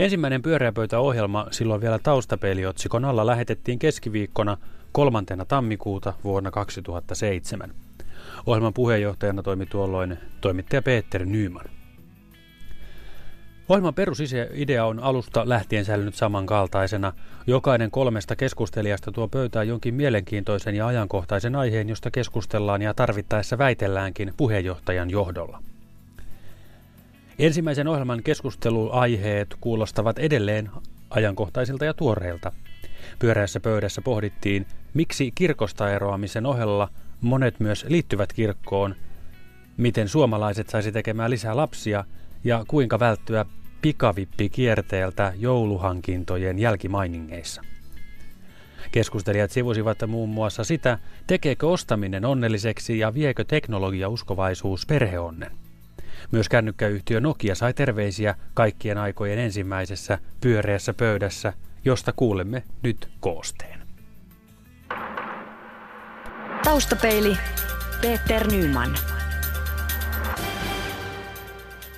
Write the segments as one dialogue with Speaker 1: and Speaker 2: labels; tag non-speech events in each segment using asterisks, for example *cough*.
Speaker 1: Ensimmäinen pyöreäpöytäohjelma silloin vielä taustapeiliotsikon alla lähetettiin keskiviikkona 3. tammikuuta vuonna 2007. Ohjelman puheenjohtajana toimi tuolloin toimittaja Peter Nyman. Ohjelman perusidea on alusta lähtien säilynyt samankaltaisena. Jokainen kolmesta keskustelijasta tuo pöytään jonkin mielenkiintoisen ja ajankohtaisen aiheen, josta keskustellaan ja tarvittaessa väitelläänkin puheenjohtajan johdolla. Ensimmäisen ohjelman keskusteluaiheet kuulostavat edelleen ajankohtaisilta ja tuoreilta. Pyöreässä pöydässä pohdittiin, miksi kirkosta eroamisen ohella monet myös liittyvät kirkkoon, miten suomalaiset saisi tekemään lisää lapsia ja kuinka välttyä pikavippikierteeltä jouluhankintojen jälkimainingeissa. Keskustelijat sivusivat muun muassa sitä, tekeekö ostaminen onnelliseksi ja viekö teknologia uskovaisuus perheonnen. Myös kännykkäyhtiö Nokia sai terveisiä kaikkien aikojen ensimmäisessä pyöreässä pöydässä, josta kuulemme nyt koosteen.
Speaker 2: Taustapeili Peter Nyman.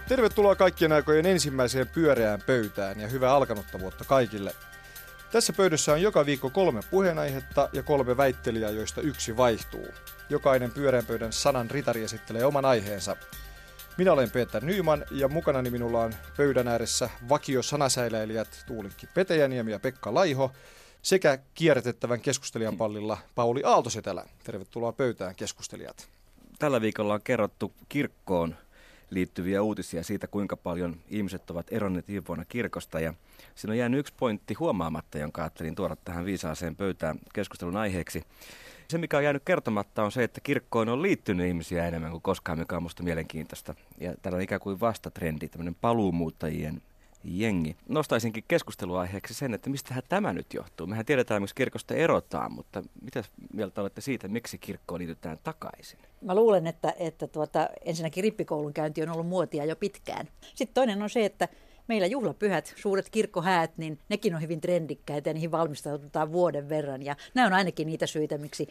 Speaker 3: Tervetuloa kaikkien aikojen ensimmäiseen pyöreään pöytään ja hyvää alkanutta vuotta kaikille. Tässä pöydässä on joka viikko kolme puheenaihetta ja kolme väittelijää, joista yksi vaihtuu. Jokainen pyöreän pöydän sanan ritari esittelee oman aiheensa. Minä olen Peter Nyman ja mukanani minulla on pöydän ääressä vakio sanasäiläilijät Tuulikki Petäjäniemi ja Pekka Laiho sekä kierrätettävän keskustelijan pallilla Pauli Aaltosetälä. Tervetuloa pöytään keskustelijat.
Speaker 4: Tällä viikolla on kerrottu kirkkoon liittyviä uutisia siitä, kuinka paljon ihmiset ovat eronneet viime vuonna kirkosta. Ja siinä on jäänyt yksi pointti huomaamatta, jonka ajattelin tuoda tähän viisaaseen pöytään keskustelun aiheeksi. Se, mikä on jäänyt kertomatta, on se, että kirkkoon on liittynyt ihmisiä enemmän kuin koskaan, mikä on minusta mielenkiintoista. Ja täällä on ikään kuin vastatrendi, tämmöinen paluumuuttajien jengi. Nostaisinkin keskusteluaiheeksi sen, että mistä tämä nyt johtuu. Mehän tiedetään, miksi kirkosta erotaan, mutta mitä mieltä olette siitä, miksi kirkkoon liitytään takaisin?
Speaker 5: Mä luulen, että, että tuota, ensinnäkin rippikoulun käynti on ollut muotia jo pitkään. Sitten toinen on se, että meillä juhlapyhät, suuret kirkkohäät, niin nekin on hyvin trendikkäitä ja niihin valmistaudutaan vuoden verran. Ja nämä on ainakin niitä syitä, miksi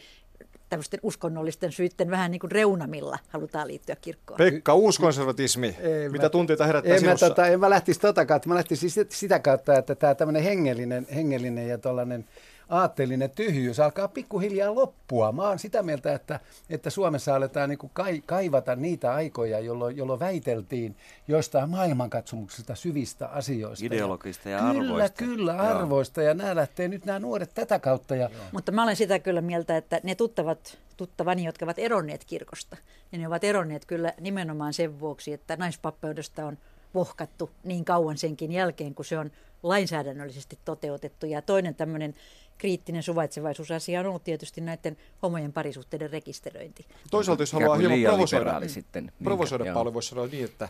Speaker 5: tämmöisten uskonnollisten syitten vähän niin kuin reunamilla halutaan liittyä kirkkoon.
Speaker 3: Pekka, uuskonservatismi, ei, mitä mä, tunteita herättää
Speaker 6: en mä, tota, en mä lähtisi tota kautta, mä lähtisin sitä kautta, että tämä tämmöinen hengellinen, hengellinen ja tuollainen aatteellinen tyhjyys alkaa pikkuhiljaa loppua. Mä oon sitä mieltä, että, että Suomessa aletaan niin kuin kai, kaivata niitä aikoja, jolloin, jolloin väiteltiin jostain maailmankatsomuksesta syvistä asioista.
Speaker 4: Ideologista ja,
Speaker 6: ja
Speaker 4: arvoista.
Speaker 6: Kyllä, kyllä, arvoista. Ja nämä lähtee nyt nämä nuoret tätä kautta. Ja...
Speaker 5: Mutta mä olen sitä kyllä mieltä, että ne tuttavat, tuttavani, jotka ovat eronneet kirkosta, niin ne ovat eronneet kyllä nimenomaan sen vuoksi, että naispappeudesta on vohkattu niin kauan senkin jälkeen, kun se on lainsäädännöllisesti toteutettu. Ja toinen tämmöinen kriittinen suvaitsevaisuusasia on ollut tietysti näiden homojen parisuhteiden rekisteröinti.
Speaker 3: Toisaalta jos haluaa hieman provosoida, niin sitten, provosoida paljon, voisi sanoa niin, että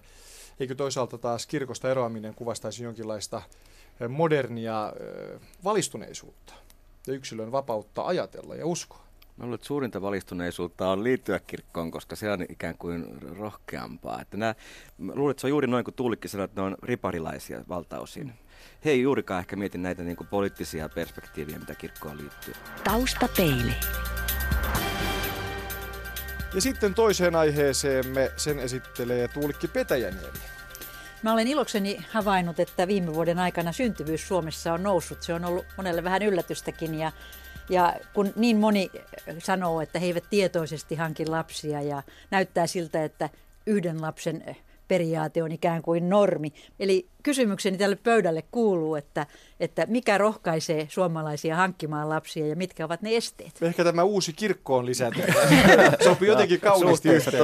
Speaker 3: eikö toisaalta taas kirkosta eroaminen kuvastaisi jonkinlaista eh, modernia eh, valistuneisuutta ja yksilön vapautta ajatella ja uskoa.
Speaker 4: Mä luulen, että suurinta valistuneisuutta on liittyä kirkkoon, koska se on ikään kuin rohkeampaa. Että nämä, mä luulen, että se on juuri noin kuin Tuulikki sanoi, että ne on riparilaisia valtaosin he ei juurikaan ehkä mieti näitä niin kuin poliittisia perspektiiviä, mitä kirkkoon liittyy.
Speaker 2: Taustapeili.
Speaker 3: Ja sitten toiseen aiheeseemme sen esittelee Tuulikki Petäjäniemi.
Speaker 5: Mä olen ilokseni havainnut, että viime vuoden aikana syntyvyys Suomessa on noussut. Se on ollut monelle vähän yllätystäkin ja, ja kun niin moni sanoo, että he eivät tietoisesti hankin lapsia ja näyttää siltä, että yhden lapsen periaate on ikään kuin normi. Eli kysymykseni tälle pöydälle kuuluu, että, että mikä rohkaisee suomalaisia hankkimaan lapsia ja mitkä ovat ne esteet?
Speaker 3: Ehkä tämä uusi kirkkoon lisätä. *laughs* Sopii jotenkin kauniisti yhteen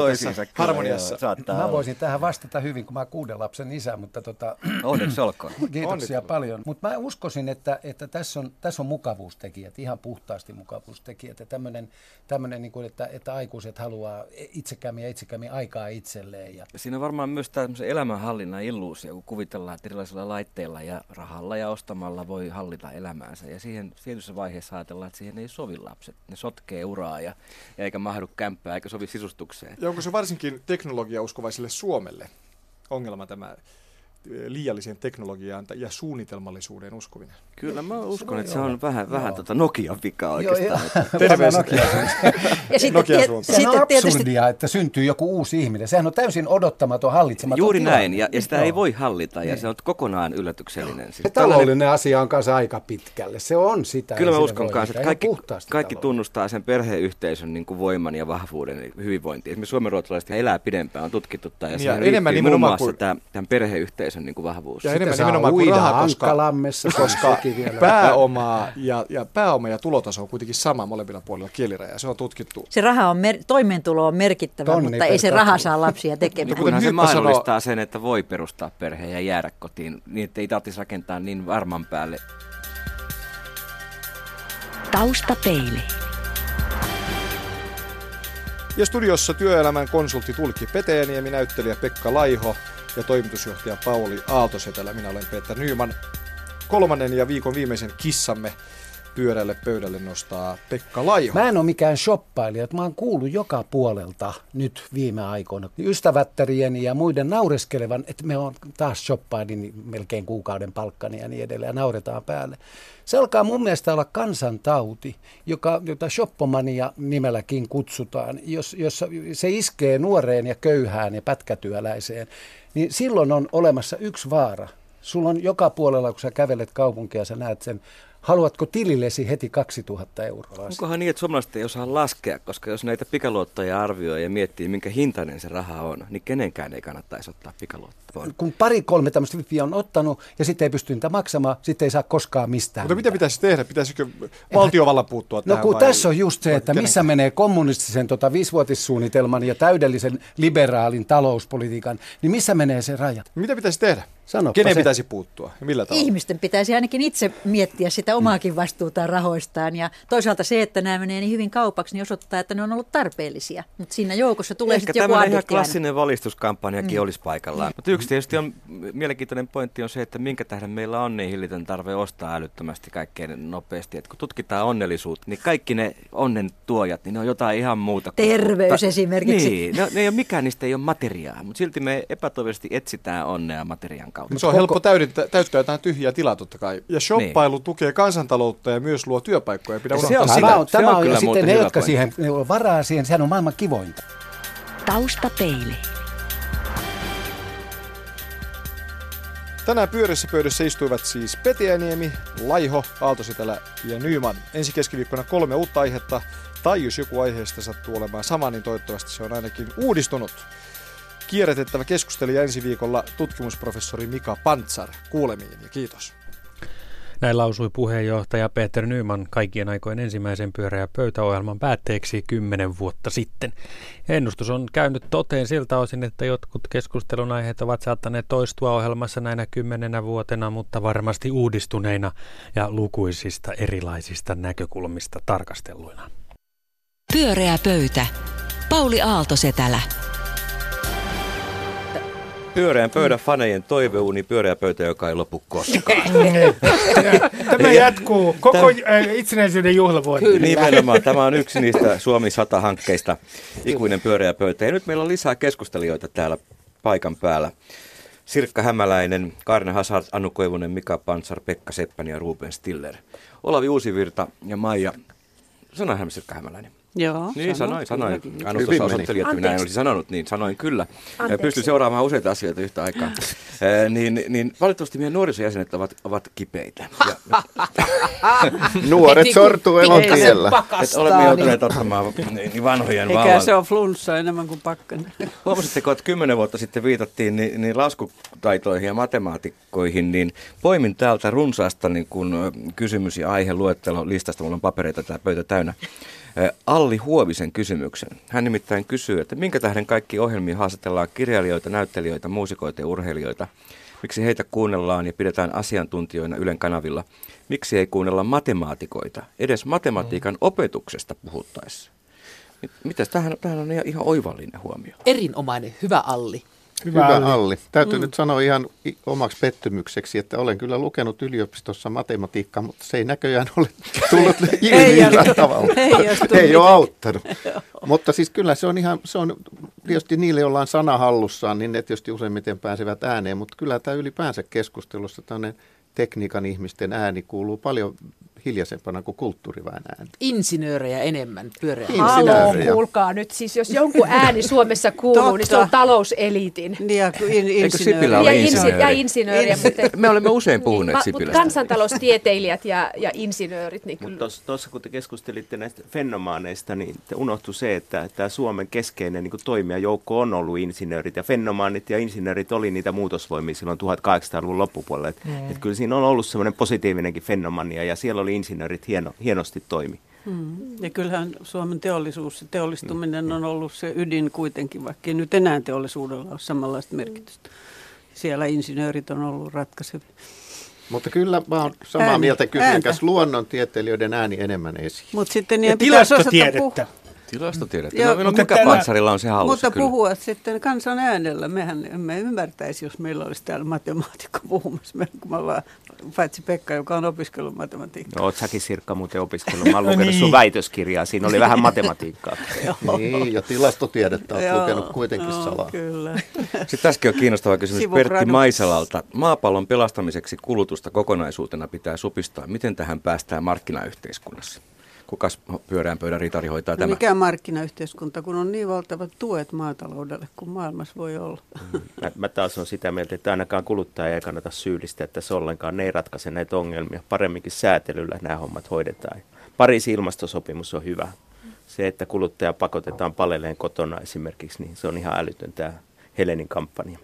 Speaker 3: harmoniassa.
Speaker 6: Joo, mä voisin tähän vastata hyvin, kun mä kuuden lapsen isä, mutta tota... *clears throat*
Speaker 4: Onneksi olkoon. *clears throat*
Speaker 6: Kiitoksia Onnitella. paljon. Mutta mä uskoisin, että, että tässä, on, tässä on mukavuustekijät, ihan puhtaasti mukavuustekijät. Ja tämmöinen, tämmöinen niin kuin, että, että aikuiset haluaa itsekämmin ja itsekämmin aikaa itselleen. Ja...
Speaker 4: Siinä on varmaan myös tämmöisen elämänhallinnan illuusio, kun kuvitellaan ajatellaan, että erilaisilla laitteilla ja rahalla ja ostamalla voi hallita elämäänsä. Ja siihen tietyssä vaiheessa ajatellaan, että siihen ei sovi lapset. Ne sotkee uraa ja, ja eikä mahdu kämppää eikä sovi sisustukseen.
Speaker 3: Ja onko se varsinkin teknologiauskovaisille Suomelle ongelma tämä liialliseen teknologiaan ja suunnitelmallisuuteen uskovinen?
Speaker 4: Kyllä mä uskon, että se on vähän, vähän tota Nokian vika oikeastaan.
Speaker 6: Joo, joo. *laughs*
Speaker 3: Terveiset. *laughs*
Speaker 5: Ja sitten,
Speaker 3: Nokian
Speaker 5: tiet-.
Speaker 6: Sehän on absurdia, että syntyy joku uusi ihminen. Sehän on täysin odottamaton, hallitsematon
Speaker 4: Juuri
Speaker 6: tilanne.
Speaker 4: näin, ja, ja sitä
Speaker 6: Joo.
Speaker 4: ei voi hallita, ja se on kokonaan yllätyksellinen. Siis
Speaker 6: Se taloudellinen asia on kanssa aika pitkälle. Se on sitä.
Speaker 4: Kyllä mä uskon kanssa, että kaikki, kaikki tunnustaa sen perheyhteisön niin kuin voiman ja vahvuuden, eli hyvinvointia. Esimerkiksi suomenruotsalaiset elää pidempään, on tutkittu tämä, ja,
Speaker 3: Ja
Speaker 4: siihen
Speaker 3: enemmän nimenomaan
Speaker 4: muun muassa tämän perheyhteisön niin kuin vahvuus.
Speaker 3: Ja
Speaker 6: Sitä
Speaker 3: enemmän
Speaker 6: saa
Speaker 3: nimenomaan kuin rahaa, *laughs* koska, koska
Speaker 6: vielä.
Speaker 3: pääoma ja, ja pääoma ja tulotaso on kuitenkin sama molemmilla puolilla kieliraja. Se on tutkittu.
Speaker 5: se raha on, mer- toimeentulo on merkittävä,
Speaker 6: Tonni
Speaker 5: mutta ei se raha saa lapsia
Speaker 4: Niin
Speaker 5: tekemään.
Speaker 3: kuten
Speaker 4: kunhan se
Speaker 3: Hyppä sanoo-
Speaker 4: mahdollistaa sen, että voi perustaa perheen ja jäädä kotiin, niin että ei tarvitsisi rakentaa niin varman päälle.
Speaker 2: Taustapeili.
Speaker 3: Ja studiossa työelämän konsultti Tulkki Peteeniemi, näyttelijä Pekka Laiho ja toimitusjohtaja Pauli Aaltosetälä. Minä olen Peter Nyman. Kolmannen ja viikon viimeisen kissamme pyörälle pöydälle nostaa Pekka Laiho.
Speaker 6: Mä en ole mikään shoppailija, mä oon kuullut joka puolelta nyt viime aikoina ystävättärieni ja muiden naureskelevan, että me on taas shoppailin melkein kuukauden palkkani ja niin edelleen ja nauretaan päälle. Se alkaa mun mielestä olla kansantauti, joka, jota shoppomania nimelläkin kutsutaan. Jos, jos se iskee nuoreen ja köyhään ja pätkätyöläiseen, niin silloin on olemassa yksi vaara. Sulla on joka puolella, kun sä kävelet kaupunkia, sä näet sen, haluatko tilillesi heti 2000 euroa?
Speaker 4: Onkohan niin, että suomalaiset ei osaa laskea, koska jos näitä pikaluottoja arvioi ja miettii, minkä hintainen se raha on, niin kenenkään ei kannattaisi ottaa pikaluottoa.
Speaker 6: kun pari-kolme tämmöistä wifiä on ottanut ja sitten ei pysty niitä maksamaan, sitten ei saa koskaan mistään.
Speaker 3: Mutta mitä pitäisi tehdä? Pitäisikö valtiovallan puuttua
Speaker 6: No
Speaker 3: tähän
Speaker 6: kun
Speaker 3: vai-
Speaker 6: tässä on just se, että
Speaker 3: kenenkään?
Speaker 6: missä menee kommunistisen tota, viisivuotissuunnitelman ja täydellisen liberaalin talouspolitiikan, niin missä menee se raja?
Speaker 3: Mitä pitäisi tehdä?
Speaker 6: Sanoppa
Speaker 3: Kenen
Speaker 6: se.
Speaker 3: pitäisi puuttua ja millä tavalla?
Speaker 5: Ihmisten pitäisi ainakin itse miettiä sitä omaakin vastuutaan rahoistaan ja toisaalta se, että nämä menee niin hyvin kaupaksi, niin osoittaa, että ne on ollut tarpeellisia. Mutta siinä joukossa tulee sitten joku
Speaker 4: ihan klassinen valistuskampanjakin mm. olisi paikallaan. Mutta yksi tietysti on mielenkiintoinen pointti on se, että minkä tähden meillä on niin hillitön tarve ostaa älyttömästi kaikkein nopeasti. Et kun tutkitaan onnellisuutta, niin kaikki ne onnen tuojat, niin ne on jotain ihan muuta. kuin-
Speaker 5: Terveys esimerkiksi.
Speaker 4: Niin, ne, ne ei ole, mikään niistä ei ole materiaa, mutta silti me epätoivoisesti etsitään onnea materian kautta.
Speaker 3: Mutta se on helppo täydentää, täyttää jotain tyhjää tilaa totta kai. Ja shoppailu niin. tukee kansantaloutta ja myös luo työpaikkoja. Pidä
Speaker 4: se on
Speaker 3: sitä.
Speaker 6: Tämä on,
Speaker 4: Se
Speaker 6: tämä
Speaker 4: on
Speaker 6: on,
Speaker 4: kyllä
Speaker 6: ja sitten ne, jotka
Speaker 4: pointti.
Speaker 6: siihen ne on varaa siihen, sehän on maailman kivointa.
Speaker 2: Taustapeili.
Speaker 3: Tänään pyörässä pöydässä istuivat siis Petiäniemi, Laiho, Aaltosetälä ja Nyman. Ensi keskiviikkona kolme uutta aihetta, tai jos joku aiheesta sattuu olemaan sama, niin toivottavasti se on ainakin uudistunut. Kierrätettävä keskustelija ensi viikolla tutkimusprofessori Mika Pantsar. Kuulemiin ja kiitos.
Speaker 1: Näin lausui puheenjohtaja Peter Nyman kaikkien aikojen ensimmäisen pyöreä pöytäohjelman päätteeksi kymmenen vuotta sitten. Ennustus on käynyt toteen siltä osin, että jotkut keskustelun aiheet ovat saattaneet toistua ohjelmassa näinä kymmenenä vuotena, mutta varmasti uudistuneina ja lukuisista erilaisista näkökulmista tarkastelluina.
Speaker 2: Pyöreä pöytä. Pauli Aaltosetälä.
Speaker 4: Pyöreän pöydän fanejen toiveuni, pyöreä pöytä, joka ei lopu koskaan. *laughs*
Speaker 7: Tämä jatkuu koko äh, itsenäisyyden juhlavuoden.
Speaker 4: Nimenomaan. Tämä on yksi niistä *laughs* Suomi 100-hankkeista, ikuinen pyöreä pöytä. Ja nyt meillä on lisää keskustelijoita täällä paikan päällä. Sirkka Hämäläinen, Karne Hazard, Anu Koivunen, Mika Pansar, Pekka Seppänen ja Ruben Stiller. Olavi Uusivirta ja Maija. Sanoinhan Sirkka Hämäläinen.
Speaker 8: Joo,
Speaker 4: Niin, sanoin, sanoin. tuossa
Speaker 9: meni.
Speaker 4: osoitteli, että minä en olisi sanonut niin. Sanoin kyllä. Ja
Speaker 8: Anteeksi.
Speaker 4: pystyn seuraamaan useita asioita yhtä aikaa. *laughs* Eh, niin, niin valitettavasti meidän nuorisojäsenet ovat, ovat kipeitä. *laughs* Ja,
Speaker 9: Nuoret sortuu elon tiellä.
Speaker 4: että olemme joutuneet ottamaan niin vanhojen
Speaker 8: Eikä
Speaker 4: vallan.
Speaker 8: se on flunssa enemmän kuin pakkanen. *laughs*
Speaker 4: Huomasitteko, että kymmenen vuotta sitten viitattiin niin, niin laskutaitoihin ja matemaatikkoihin, niin poimin täältä runsaasta niin kun, kysymys- ja aiheluettelo listasta, mulla on papereita tämä pöytä täynnä, Alli Huovisen kysymyksen. Hän nimittäin kysyy, että minkä tähden kaikki ohjelmiin haastatellaan kirjailijoita, näyttelijöitä, muusikoita ja urheilijoita. Miksi heitä kuunnellaan ja pidetään asiantuntijoina Ylen kanavilla? Miksi ei kuunnella matemaatikoita, edes matematiikan opetuksesta puhuttaessa? Mitäs, tähän, tähän on ihan, ihan oivallinen huomio.
Speaker 10: Erinomainen, hyvä Alli.
Speaker 9: Hyvä Alli. Täytyy mm. nyt sanoa ihan omaksi pettymykseksi, että olen kyllä lukenut yliopistossa matematiikkaa, mutta se ei näköjään ole *laughs* tullut ilmi millään tavalla.
Speaker 8: Heijastu
Speaker 9: ei ole auttanut. *laughs* mutta siis kyllä se on ihan, se on tietysti niille, joilla on sana hallussaan, niin ne tietysti useimmiten pääsevät ääneen, mutta kyllä tämä ylipäänsä keskustelussa tämmöinen tekniikan ihmisten ääni kuuluu paljon hiljaisempana kuin kulttuuriväen ääni.
Speaker 10: Insinöörejä enemmän pyöreä.
Speaker 11: Haloo, kuulkaa nyt. Siis jos jonkun ääni Suomessa kuuluu, niin se on talouseliitin.
Speaker 8: Niin, ja in,
Speaker 4: Eikö Sipilä ole
Speaker 11: Ja, insi-
Speaker 4: insinööri?
Speaker 11: ja insinööriä. Mutta,
Speaker 4: Me olemme usein puhuneet
Speaker 11: mutta
Speaker 4: Sipilästä.
Speaker 11: kansantaloustieteilijät ja, ja insinöörit, niin kyllä.
Speaker 12: Mutta tuossa kun te keskustelitte näistä fenomaaneista, niin te unohtui se, että tämä Suomen keskeinen niin toimijajoukko on ollut insinöörit. Ja fenomaanit ja insinöörit oli niitä muutosvoimia silloin 1800-luvun loppupuolella. Et,
Speaker 8: Mm.
Speaker 12: et kyllä siinä on ollut semmoinen positiivinenkin fenomania ja siellä oli insinöörit hieno, hienosti toimi.
Speaker 8: Mm. Ja kyllähän Suomen teollisuus ja teollistuminen on ollut se ydin kuitenkin, vaikka nyt enää teollisuudella ole samanlaista merkitystä. Siellä insinöörit on ollut ratkaisevia.
Speaker 9: Mutta kyllä mä oon samaa
Speaker 8: Ääni,
Speaker 9: mieltä kanssa luonnontieteilijöiden ääni enemmän esiin.
Speaker 8: Mutta sitten pitäisi osata
Speaker 7: tilastotiedettä.
Speaker 8: puhua.
Speaker 4: Tilastotiedettä. No, no
Speaker 7: täällä-
Speaker 4: panssarilla on se hallussa
Speaker 8: Mutta
Speaker 4: kyllä.
Speaker 8: puhua sitten kansan äänellä. Mehän emme ymmärtäisi, jos meillä olisi täällä matemaatikko puhumassa. Me, kun me ollaan, paitsi Pekka, joka on opiskellut matematiikkaa.
Speaker 12: No, oot säkin Sirkka muuten opiskellut. Mä oon *laughs* lukenut
Speaker 7: niin.
Speaker 12: sun väitöskirjaa. Siinä oli vähän *laughs* matematiikkaa.
Speaker 9: Niin, ja tilastotiedettä olet
Speaker 8: Joo,
Speaker 9: lukenut kuitenkin
Speaker 8: joo,
Speaker 9: salaa.
Speaker 8: Kyllä. *laughs*
Speaker 12: Sitten tässäkin on kiinnostava kysymys
Speaker 8: Sivugradut.
Speaker 12: Pertti Maisalalta. Maapallon pelastamiseksi kulutusta kokonaisuutena pitää supistaa. Miten tähän päästään markkinayhteiskunnassa? Kukas pyörään pöydän ritari hoitaa
Speaker 8: No
Speaker 12: tämän?
Speaker 8: mikä markkinayhteiskunta, kun on niin valtavat tuet maataloudelle kuin maailmassa voi olla.
Speaker 12: Mä, mä taas on sitä mieltä, että ainakaan kuluttaja ei kannata syyllistää tässä ollenkaan. Ne ei ratkaise näitä ongelmia. Paremminkin säätelyllä nämä hommat hoidetaan. Pariisin ilmastosopimus on hyvä. Se, että kuluttaja pakotetaan paleleen kotona esimerkiksi, niin se on ihan älytön tämä Helenin kampanja.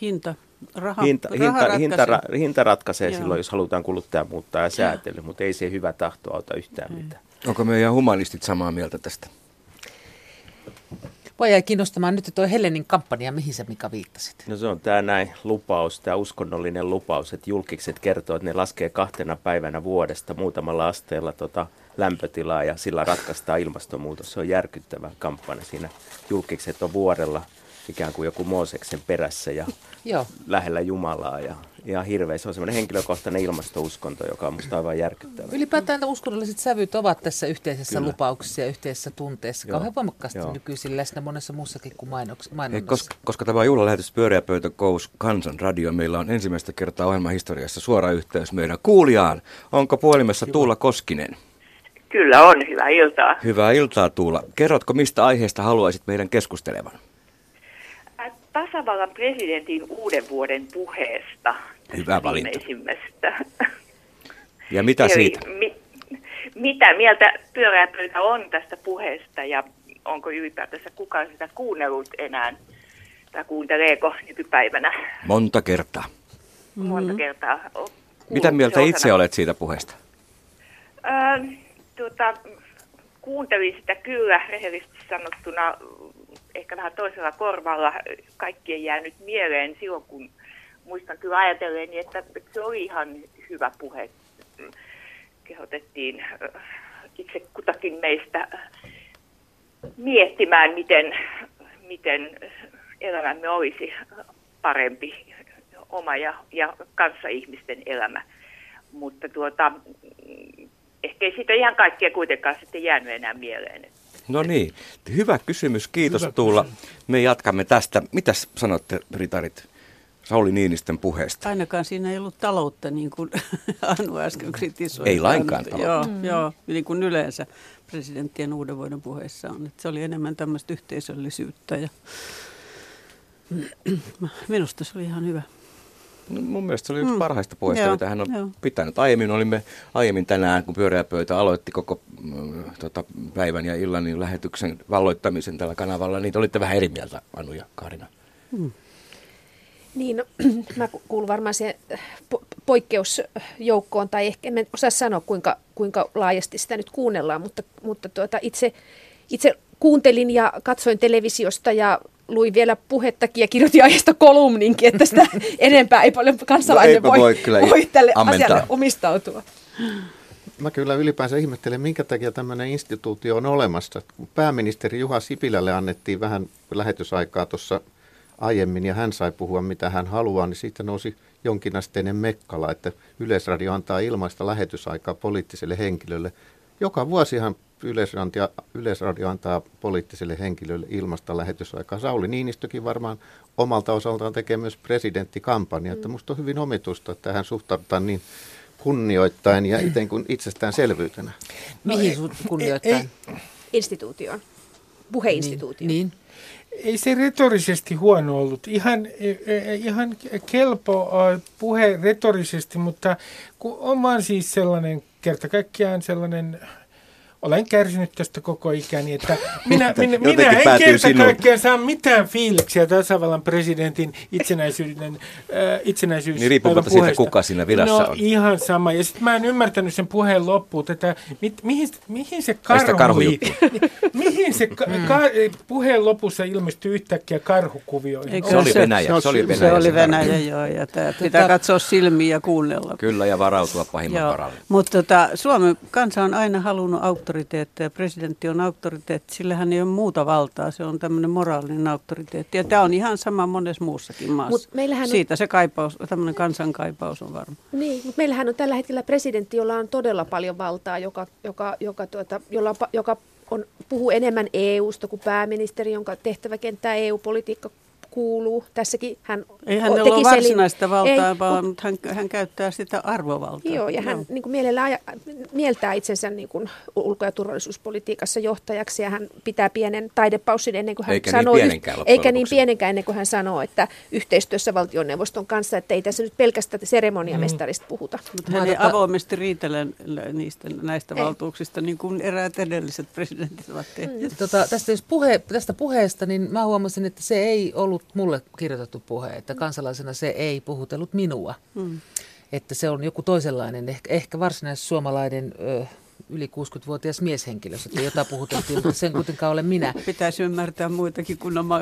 Speaker 8: Hinta. Raha,
Speaker 12: Hinta,
Speaker 8: raha
Speaker 12: hinta,
Speaker 8: ratkaisee.
Speaker 12: hinta, ra- hinta ratkaisee
Speaker 8: Joo.
Speaker 12: silloin, jos halutaan kuluttaja muuttaa ja säätely, mutta ei se hyvä tahto auta yhtään mitään.
Speaker 4: Onko meidän humanistit samaa mieltä tästä?
Speaker 10: Voi jäi kiinnostamaan nyt tuo Helenin kampanja, mihin sä Mika viittasit?
Speaker 12: No se on tämä näin lupaus, tämä uskonnollinen lupaus, että julkikset kertoo, että ne laskee kahtena päivänä vuodesta muutamalla asteella tota lämpötilaa ja sillä ratkaistaan ilmastonmuutos. Se on järkyttävä kampanja. Siinä julkikset on vuorella ikään kuin joku Mooseksen perässä ja *laughs*
Speaker 10: Joo.
Speaker 12: lähellä Jumalaa ja ihan hirveä. Se on semmoinen henkilökohtainen ilmastouskonto, joka on musta aivan järkyttävä.
Speaker 10: Ylipäätään nämä uskonnolliset sävyt ovat tässä yhteisessä
Speaker 12: Kyllä.
Speaker 10: lupauksessa ja yhteisessä tunteessa
Speaker 12: Joo.
Speaker 10: kauhean voimakkaasti
Speaker 12: Joo.
Speaker 10: nykyisin läsnä monessa muussakin kuin mainoks- mainonnassa.
Speaker 4: koska, koska tämä juhlalähetys Pyöreä pöytä Kous Kansan radio, meillä on ensimmäistä kertaa ohjelman historiassa suora yhteys meidän kuulijaan. Onko puhelimessa Tuula Koskinen?
Speaker 13: Kyllä on, hyvää iltaa.
Speaker 4: Hyvää iltaa Tuula. Kerrotko, mistä aiheesta haluaisit meidän keskustelevan?
Speaker 13: Tasavallan presidentin uuden vuoden puheesta.
Speaker 4: Hyvä valinta. Ja mitä
Speaker 13: Eli
Speaker 4: siitä?
Speaker 13: Mi- mitä mieltä pyöreä pöytä on tästä puheesta ja onko ylipäätänsä kukaan sitä kuunnellut enää tai kuunteleeko nykypäivänä
Speaker 4: Monta kertaa.
Speaker 13: monta kertaa? O-
Speaker 4: Mitä mieltä
Speaker 13: se
Speaker 4: itse
Speaker 13: osana?
Speaker 4: olet siitä puheesta?
Speaker 13: Ö, tuota, kuuntelin sitä kyllä rehellisesti sanottuna ehkä vähän toisella korvalla. Kaikki ei jäänyt mieleen silloin, kun muistan kyllä ajatelleeni, että, että se oli ihan hyvä puhe. Kehotettiin ö, itse kutakin meistä miettimään, miten, miten elämämme olisi parempi oma ja, ja kanssaihmisten elämä. Mutta tuota, ehkä ei siitä ihan kaikkea kuitenkaan sitten jäänyt enää mieleen.
Speaker 4: No niin, hyvä kysymys. Kiitos
Speaker 8: Hyvä
Speaker 4: Tuula. Me jatkamme tästä. Mitäs sanotte, Ritarit, Sauli Niinistön puheesta?
Speaker 8: Ainakaan siinä ei ollut taloutta, niin kuin *laughs* Anu äsken kritisoi.
Speaker 4: Ei lainkaan
Speaker 8: Joo,
Speaker 4: taloutta.
Speaker 8: mm. joo, niin kuin yleensä presidenttien uuden vuoden puheessa on. Että se oli enemmän tämmöistä yhteisöllisyyttä ja *clears throat* minusta se oli ihan hyvä.
Speaker 4: No, mun mielestä se oli yksi
Speaker 8: Mm.
Speaker 4: parhaista puheista,
Speaker 8: Joo,
Speaker 4: mitä hän on
Speaker 8: joo.
Speaker 4: pitänyt. Aiemmin olimme, aiemmin tänään, kun pyöreä pöytä aloitti koko mm, tota, päivän ja illan niin lähetyksen valloittamisen tällä kanavalla, niin te olitte vähän eri mieltä, Anu ja Karina.
Speaker 11: Niin, no, *clears throat* mä ku- kuulun varmaan siihen äh, po- poikkeusjoukkoon, tai ehkä en osaa sanoa, kuinka, kuinka laajasti sitä nyt kuunnellaan, mutta, mutta tuota, itse, itse kuuntelin ja katsoin televisiosta ja luin vielä puhettakin ja kirjoitin aiheesta kolumninkin, että sitä *laughs* enempää ei paljon kansalainen
Speaker 9: eipä
Speaker 11: voi,
Speaker 9: voi kyllä
Speaker 11: voi tälle
Speaker 9: ammentaa.
Speaker 11: asialle omistautua.
Speaker 9: Mä kyllä ylipäänsä ihmettelen, minkä takia tämmöinen instituutio on olemassa. Kun Pääministeri Juha Sipilälle annettiin vähän lähetysaikaa tuossa aiemmin ja hän sai puhua mitä hän haluaa, niin siitä nousi jonkinasteinen mekkala, että Yleisradio antaa ilmaista lähetysaikaa poliittiselle henkilölle. Joka vuosihan Yleisradio, Yleisradio antaa poliittiselle henkilölle ilmasta lähetysaikaa. Sauli Niinistökin varmaan omalta osaltaan tekee myös presidenttikampanjaa. Mm. Musta on hyvin omitusta, että tähän suhtaudutaan niin kunnioittain ja iten kuin itsestäänselvyytenä.
Speaker 10: Mihin no, kunnioittain?
Speaker 11: Instituutioon. Puheinstituutioon.
Speaker 10: Niin. niin.
Speaker 7: Ei se retorisesti huono ollut. Ihan, e, e, ihan kelpo puhe retorisesti, mutta kun on vaan siis sellainen kerta kaikkiaan sellainen olen kärsinyt tästä koko ikäni, että minä, minä, minä en kerta kaikkiaan saa mitään fiiliksiä tasavallan presidentin itsenäisyyden, äh, itsenäisyys.
Speaker 4: Niin riippumatta siitä, kuka siinä virassa
Speaker 7: no,
Speaker 4: on.
Speaker 7: ihan sama. Ja sitten mä en ymmärtänyt sen puheen loppuun, että mit, mihin, mihin se karhu, *laughs* mihin se ka, ka, puheen lopussa ilmestyi yhtäkkiä karhukuvioihin.
Speaker 4: Eikö se oli Venäjä. Se, oli Venäjä,
Speaker 8: se oli Venäjä, joo. Ja tämä pitää katsoa silmiä ja kuunnella.
Speaker 4: Kyllä, ja varautua pahimman varalle.
Speaker 8: Mutta tota, Suomen kansa on aina halunnut auktoriteettia auktoriteetti ja presidentti on auktoriteetti, sillä hän ei ole muuta valtaa, se on tämmöinen moraalinen auktoriteetti. Ja tämä on ihan sama monessa muussakin maassa. Mut Siitä on... se kaipaus, tämmöinen kansankaipaus on varma.
Speaker 11: Niin, mutta meillähän on tällä hetkellä presidentti, jolla on todella paljon valtaa, joka, joka, joka, tuota, jolla, joka on, puhuu enemmän EU-sta kuin pääministeri, jonka tehtäväkenttää EU-politiikka kuuluu. Tässäkin hän
Speaker 8: Ei hänellä teki ole varsinaista valtaa, ei, vaan mutta hän, hän käyttää sitä arvovaltaa.
Speaker 11: Joo, ja hän joo. Niin kuin mielellään aja, mieltää itsensä niin kuin ulko- ja turvallisuuspolitiikassa johtajaksi, ja hän pitää pienen taidepaussin ennen kuin hän
Speaker 4: eikä
Speaker 11: sanoo,
Speaker 4: niin pienenkään
Speaker 11: eikä niin pienenkään ennen kuin hän sanoo, että yhteistyössä valtioneuvoston kanssa, että ei tässä nyt pelkästään seremoniamestarista puhuta.
Speaker 8: Mm. Mutta hän ei tota... avoimesti riitele niistä, näistä ei. valtuuksista, niin kuin eräät edelliset presidentit ovat tehneet.
Speaker 10: Mm. Tota, tästä, jos puhe, tästä puheesta, niin mä huomasin, että se ei ollut mulle kirjoitettu puhe, että kansalaisena se ei puhutellut minua. Mm. Että se on joku toisenlainen, ehkä, ehkä varsinaisesti suomalainen ö, yli 60-vuotias mieshenkilö, jota puhuteltiin, mutta sen kuitenkaan ole minä.
Speaker 8: Pitäisi ymmärtää muitakin kuin oma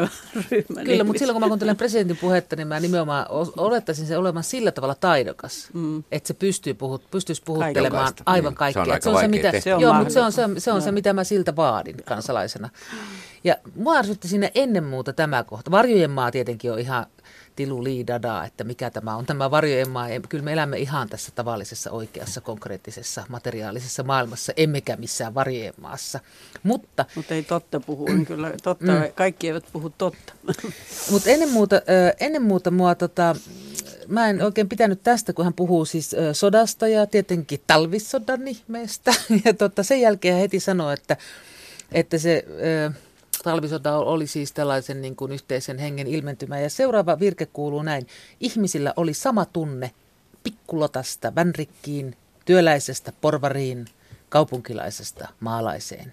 Speaker 8: ryhmä.
Speaker 10: Kyllä, mutta silloin kun mä kuuntelen presidentin puhetta, niin mä nimenomaan olettaisin se olevan sillä tavalla taidokas, mm. että se pystyy puhut, pystyisi puhuttelemaan Kaikokasta. aivan kaikkea. Se on, se mitä, se on, joo, mutta se on, se, se, on se, mitä mä siltä vaadin kansalaisena. Ja mua arsutti sinne ennen muuta tämä kohta. Varjojen maa tietenkin on ihan tilu liidada, että mikä tämä on tämä varjojen maa. Kyllä me elämme ihan tässä tavallisessa, oikeassa, konkreettisessa, materiaalisessa maailmassa, emmekä missään varjojen maassa. Mutta,
Speaker 8: Mutta ei totta puhu, kyllä totta, mm. kaikki eivät puhu totta. *laughs*
Speaker 10: Mutta ennen muuta, ennen muuta mua tota, mä en oikein pitänyt tästä, kun hän puhuu siis sodasta ja tietenkin talvissodan ihmeestä. *laughs* Ja tota, sen jälkeen hän heti sanoi, että, että se talvisota oli siis tällaisen niin kuin yhteisen hengen ilmentymä. Ja seuraava virke kuuluu näin. Ihmisillä oli sama tunne pikkulotasta vänrikkiin, työläisestä porvariin, kaupunkilaisesta maalaiseen.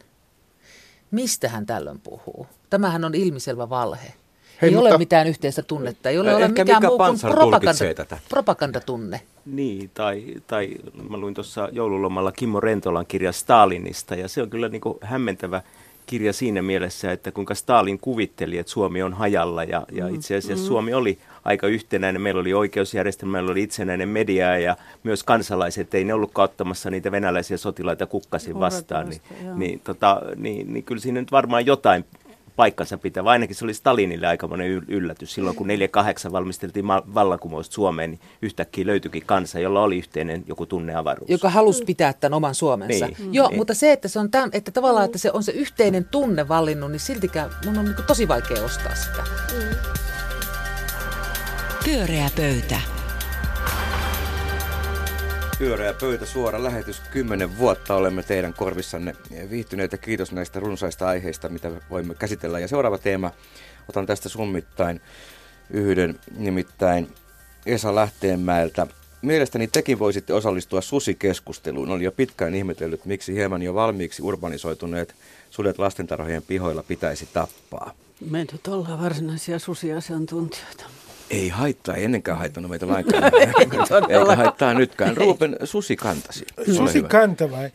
Speaker 10: Mistä hän tällöin puhuu? Tämähän on ilmiselvä valhe. Hei, ei mutta, ole mitään yhteistä tunnetta, ei ole, ole mikään muu kuin propaganda, tätä. propagandatunne.
Speaker 12: Niin, tai, tai mä luin tuossa joululomalla Kimmo Rentolan kirja Stalinista, ja se on kyllä niin kuin hämmentävä kirja siinä mielessä, että kuinka Stalin kuvitteli, että Suomi on hajalla ja, ja mm, itse asiassa mm. Suomi oli aika yhtenäinen. Meillä oli oikeusjärjestelmä, meillä oli itsenäinen media ja myös kansalaiset, ei ne ollut ottamassa niitä venäläisiä sotilaita kukkasin vastaan. Niin, niin, tota, niin, niin kyllä siinä nyt varmaan jotain paikkansa pitävä. Ainakin se oli Stalinille aikamoinen yllätys. Silloin kun 4-8 valmisteltiin vallankumousta Suomeen, niin yhtäkkiä löytyikin kansa, jolla oli yhteinen joku tunneavaruus.
Speaker 10: Joka halusi pitää tämän oman Suomensa. Niin. Joo, niin. mutta se, että se on tämän, että tavallaan, että se on se yhteinen tunne vallinnut, niin siltikään mun on niin tosi vaikea ostaa sitä.
Speaker 2: Pyöreä pöytä.
Speaker 4: Pyöreä pöytä, suora lähetys. Kymmenen vuotta olemme teidän korvissanne viihtyneitä. Kiitos näistä runsaista aiheista, mitä voimme käsitellä. Ja seuraava teema, otan tästä summittain yhden, nimittäin Esa Lähteenmäeltä. Mielestäni tekin voisitte osallistua susikeskusteluun. Oli jo pitkään ihmetellyt, miksi hieman jo valmiiksi urbanisoituneet sudet lastentarhojen pihoilla pitäisi tappaa.
Speaker 8: Me nyt ollaan varsinaisia susiasiantuntijoita.
Speaker 4: Ei haittaa, ei ennenkään haittanut meitä lainkaan. *laughs* Eikä haittaa nytkään. Ruopen susikantasi.
Speaker 7: Susikanta vai?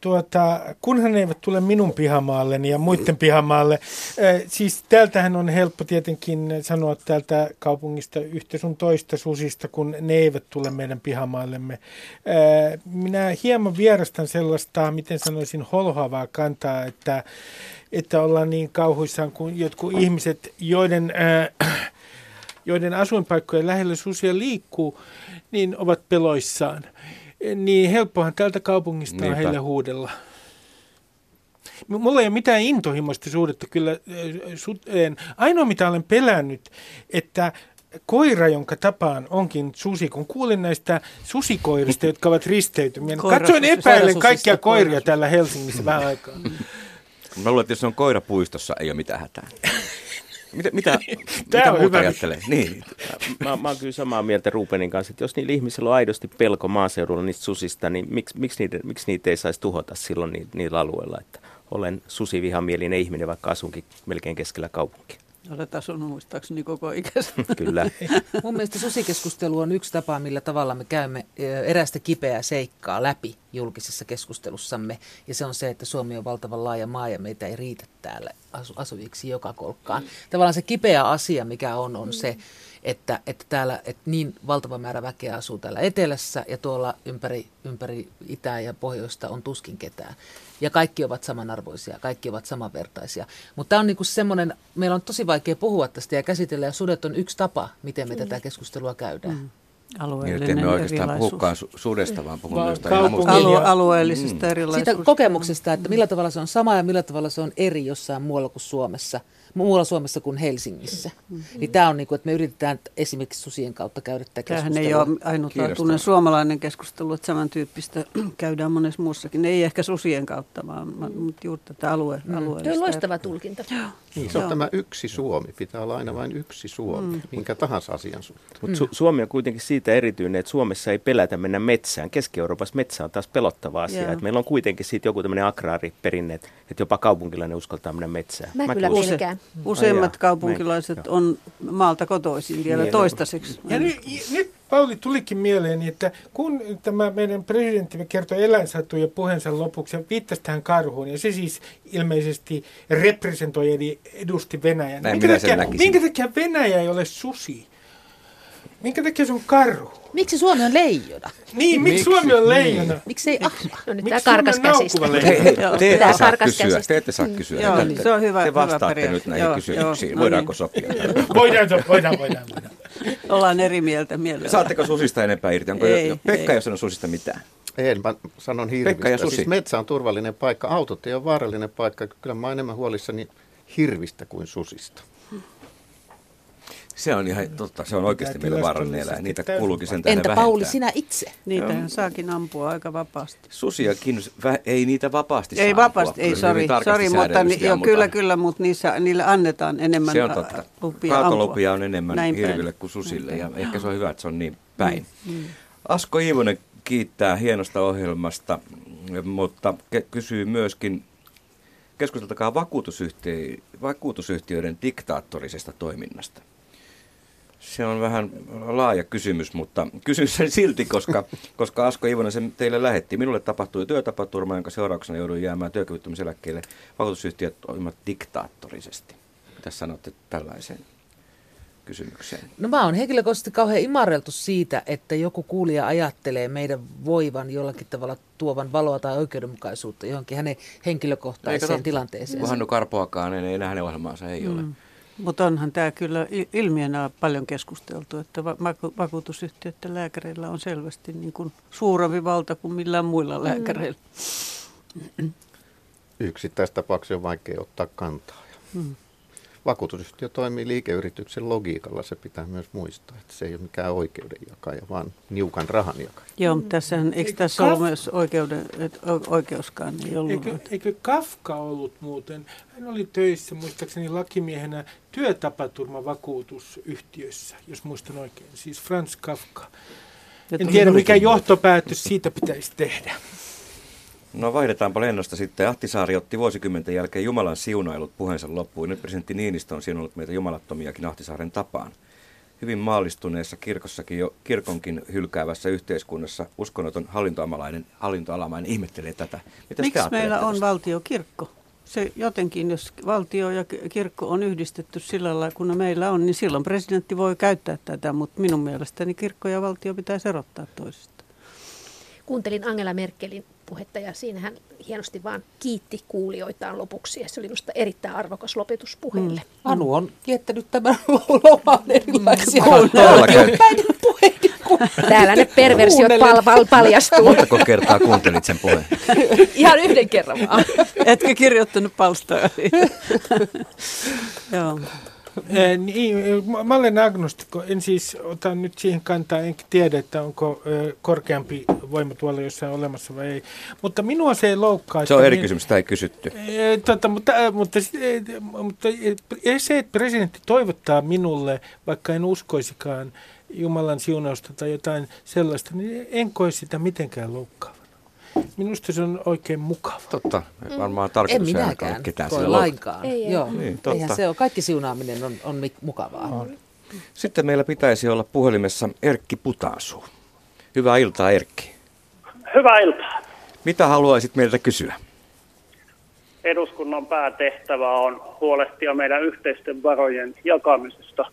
Speaker 7: Tuota, kunhan ne eivät tule minun pihamaalleni ja muiden pihamaalle. Siis täältähän on helppo tietenkin sanoa täältä kaupungista yhtä sun toista susista, kun ne eivät tule meidän pihamaallemme. Minä hieman vierastan sellaista, miten sanoisin, holhoavaa kantaa, että, että ollaan niin kauhuissaan kuin jotkut ihmiset, joiden... Äh, joiden asuinpaikkojen lähellä susia liikkuu, niin ovat peloissaan. Niin helppohan tältä kaupungista on heille huudella. Mulla ei ole mitään intohimoista suhdetta kyllä suteen. Ainoa mitä olen pelännyt, että koira, jonka tapaan onkin susi, kun kuulin näistä susikoirista, jotka ovat risteytymiä. Niin katsoin epäillen kaikkia koiria täällä Helsingissä vähän aikaa.
Speaker 4: Mä luulen, että jos on koira puistossa, ei ole mitään hätää. *laughs* Mitä, mitä, *laughs* mitä muuta ajattelee? Niin.
Speaker 12: Mä, mä oon kyllä samaa mieltä Rupenin kanssa, että jos niillä ihmisillä on aidosti pelko maaseudulla niistä susista, niin miksi, miksi, niitä, miksi niitä ei saisi tuhota silloin niillä, niillä alueilla? Että olen susivihamielinen ihminen, vaikka asunkin melkein keskellä kaupunkia.
Speaker 8: Olet asunut muistaakseni koko ikänsä.
Speaker 12: Kyllä. *laughs*
Speaker 10: Mun mielestä susikeskustelu on yksi tapa, millä tavalla me käymme erästä kipeää seikkaa läpi julkisessa keskustelussamme. Ja se on se, että Suomi on valtavan laaja maa ja meitä ei riitä täällä asuviksi joka kolkkaan. Tavallaan se kipeä asia, mikä on, on se, että, että täällä että niin valtava määrä väkeä asuu täällä etelässä ja tuolla ympäri, ympäri itää ja pohjoista on tuskin ketään. Ja kaikki ovat samanarvoisia, kaikki ovat samanvertaisia. Mutta tämä on niinku semmoinen, meillä on tosi vaikea puhua tästä ja käsitellä, ja sudet on yksi tapa, miten me tätä keskustelua käydään. Mm.
Speaker 4: Alueellinen niin, emme oikeastaan puhukaan su- sudesta, vaan puhumme jostain
Speaker 8: Alue- alueellisesta mm. erilaisuudesta.
Speaker 10: Siitä kokemuksesta, että millä tavalla se on sama ja millä tavalla se on eri jossain muualla kuin Suomessa – muualla Suomessa kuin Helsingissä. Mm-hmm. Niin tämä on niin kuin, että me yritetään esimerkiksi susien kautta käydä tätä keskustelua.
Speaker 8: Tämähän ei ole ainutlaatuinen suomalainen keskustelu, että samantyyppistä *clears throat* käydään monessa muussakin. Ei ehkä susien kautta, vaan mm. juuri tätä alue, mm. alueellista.
Speaker 11: Tuo on loistava tulkinta.
Speaker 9: Niin, se on tämä yksi Suomi. Pitää olla aina vain yksi Suomi, mm. minkä tahansa asian suhteen.
Speaker 12: Mutta Su- Suomi on kuitenkin siitä erityinen, että Suomessa ei pelätä mennä metsään. Keski-Euroopassa metsä on taas pelottava asia. Että meillä on kuitenkin siitä joku tämmöinen agraariperinne, että jopa kaupunkilainen uskaltaa mennä metsään.
Speaker 11: Mä, Mä kyllä pelkään.
Speaker 8: Useimmat kaupunkilaiset on maalta kotoisin vielä niin, toistaiseksi.
Speaker 7: Ja nyt, nyt Pauli tulikin mieleeni, että kun tämä meidän presidenttimme kertoi eläinsatuja puheensa lopuksi ja viittasi tähän karhuun, ja se siis ilmeisesti representoi eli edusti Venäjän.
Speaker 4: Näin minkä, takia,
Speaker 7: minkä takia Venäjä ei ole susi? Minkä takia se on karhu?
Speaker 10: Miksi Suomi on leijona?
Speaker 7: Niin, miksi, Suomi on leijona?
Speaker 10: Niin. Miksi ei ahma?
Speaker 11: No nyt tämä karkas käsistä.
Speaker 4: Te, ette saa kysyä, te ette saa kysyä.
Speaker 8: Joo, niin, se on hyvä
Speaker 4: Te vastaatte hyvä nyt näihin joo, kysymyksiin. Joo, Voidaanko no niin.
Speaker 7: sopia? voidaan, voidaan, voidaan, voidaan.
Speaker 8: Ollaan eri mieltä mielellä.
Speaker 4: Saatteko susista enempää irti? Onko ei, Pekka ei ole sanonut susista mitään?
Speaker 9: En, mä sanon hirvistä. Pekka ja susi. Siis metsä on turvallinen paikka, autot ei ole vaarallinen paikka. Kyllä mä oon enemmän huolissani hirvistä kuin susista.
Speaker 4: Se on ihan totta. Se on oikeasti meillä vaarallinen eläin. Niitä kuuluukin sen Entä
Speaker 10: vähentää. Pauli, sinä itse?
Speaker 8: Niitä saakin ampua aika vapaasti.
Speaker 4: Susiakin, ei niitä vapaasti
Speaker 8: Ei vapaasti, ei, sori, sori mutta ni, jo, kyllä, kyllä, mutta niissä, niille annetaan enemmän
Speaker 4: Se on totta. lupia Kaatolupia on enemmän Näin hirville kuin susille ja ehkä se on hyvä, että se on niin päin. Mm, mm. Asko Iivonen kiittää hienosta ohjelmasta, mutta kysyy myöskin keskusteltakaa vakuutusyhtiöiden diktaattorisesta toiminnasta. Se on vähän laaja kysymys, mutta kysyn sen silti, koska, koska Asko Ivonen sen teille lähetti. Minulle tapahtui työtapaturma, jonka seurauksena jouduin jäämään työkyvyttömyyseläkkeelle. Vakuutusyhtiöt toimivat diktaattorisesti. Mitä sanotte tällaiseen kysymykseen?
Speaker 10: No mä oon henkilökohtaisesti kauhean imarreltu siitä, että joku kuulija ajattelee meidän voivan jollakin tavalla tuovan valoa tai oikeudenmukaisuutta johonkin hänen henkilökohtaiseen Eikä tilanteeseen.
Speaker 4: Hannu Karpoakaan, ei enää hänen ohjelmaansa ei mm. ole.
Speaker 8: Mutta onhan tämä kyllä ilmiönä paljon keskusteltu, että vakuutusyhtiöiden lääkäreillä on selvästi niin kuin suurempi valta kuin millään muilla mm. lääkäreillä.
Speaker 9: Yksittäistapauksessa on vaikea ottaa kantaa. Mm. Vakuutusyhtiö toimii liikeyrityksen logiikalla, se pitää myös muistaa, että se ei ole mikään oikeudenjakaja, vaan niukan rahan jakaja.
Speaker 8: Joo, mutta tässähän, eikö tässä Kaf... ole myös oikeuden, oikeuskaan? Niin ollut,
Speaker 7: eikö, eikö Kafka ollut muuten? Hän oli töissä muistaakseni lakimiehenä työtapaturmavakuutusyhtiössä, jos muistan oikein, siis Franz Kafka. En tiedä, mikä johtopäätös siitä pitäisi tehdä.
Speaker 4: No vaihdetaanpa lennosta sitten. Ahtisaari otti vuosikymmenten jälkeen Jumalan siunailut puheensa loppuun. Nyt presidentti Niinistö on siunannut meitä jumalattomiakin Ahtisaaren tapaan. Hyvin maallistuneessa kirkossakin jo kirkonkin hylkäävässä yhteiskunnassa uskonnoton hallintoalamainen, hallintoalamainen ihmettelee tätä.
Speaker 8: Mitäs Miksi meillä on valtiokirkko? Se jotenkin, jos valtio ja kirkko on yhdistetty sillä lailla, kun meillä on, niin silloin presidentti voi käyttää tätä, mutta minun mielestäni kirkko ja valtio pitäisi erottaa toisista.
Speaker 11: Kuuntelin Angela Merkelin puhetta ja siinä hän hienosti vaan kiitti kuulijoitaan lopuksi ja se oli minusta erittäin arvokas lopetus puheelle. Mm.
Speaker 10: Anu on kiettänyt tämän *laughs* lomaan erilaisia.
Speaker 11: Täällä ne perversiot pal- pal- paljastuu.
Speaker 4: Montako kertaa kuuntelit sen puheen? *laughs*
Speaker 11: Ihan yhden kerran vaan.
Speaker 8: Etkä kirjoittanut palstoja. *laughs*
Speaker 7: Joo. Eh, niin, mä olen agnostikko, en siis ota nyt siihen kantaa, enkä tiedä, että onko eh, korkeampi voima tuolla jossain olemassa vai ei. Mutta minua se ei loukkaa.
Speaker 4: Se on eri min... kysymys, sitä ei kysytty.
Speaker 7: Eh, tota, mutta, mutta, mutta se, että presidentti toivottaa minulle, vaikka en uskoisikaan Jumalan siunausta tai jotain sellaista, niin en koe sitä mitenkään loukkaavana. Minusta se on oikein mukava.
Speaker 4: Totta, varmaan tarkoitus
Speaker 10: en minäkään
Speaker 4: ketään
Speaker 10: koe lainkaan.
Speaker 11: Ei, ei.
Speaker 10: Joo.
Speaker 4: Niin, totta.
Speaker 10: Eihän se ole. Kaikki siunaaminen on, on mukavaa. On.
Speaker 4: Sitten meillä pitäisi olla puhelimessa Erkki Putasu. Hyvää iltaa Erkki.
Speaker 14: Hyvää iltaa.
Speaker 4: Mitä haluaisit meiltä kysyä?
Speaker 14: Eduskunnan päätehtävä on huolehtia meidän yhteisten varojen jakamisesta,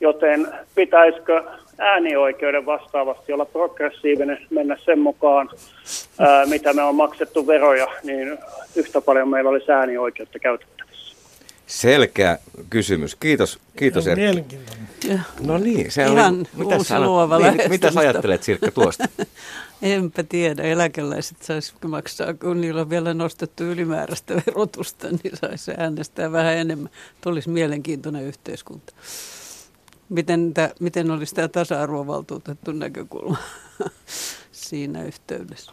Speaker 14: joten pitäisikö äänioikeuden vastaavasti olla progressiivinen, mennä sen mukaan, ää, mitä me on maksettu veroja, niin yhtä paljon meillä olisi äänioikeutta käytettävissä.
Speaker 4: Selkeä kysymys. Kiitos, kiitos Erkki.
Speaker 7: Mielenkiintoinen.
Speaker 4: No niin, se
Speaker 8: Ihan
Speaker 4: oli, mitä,
Speaker 8: uusi
Speaker 4: sanot,
Speaker 8: luova
Speaker 4: niin, mitä sä ajattelet Sirkka tuosta? *laughs*
Speaker 8: Enpä tiedä. Eläkeläiset saisi maksaa, kun niillä on vielä nostettu ylimääräistä verotusta, niin saisi äänestää vähän enemmän. Tulisi mielenkiintoinen yhteiskunta. Miten, tä, miten olisi tämä tasa-arvovaltuutettu näkökulma *laughs* siinä yhteydessä?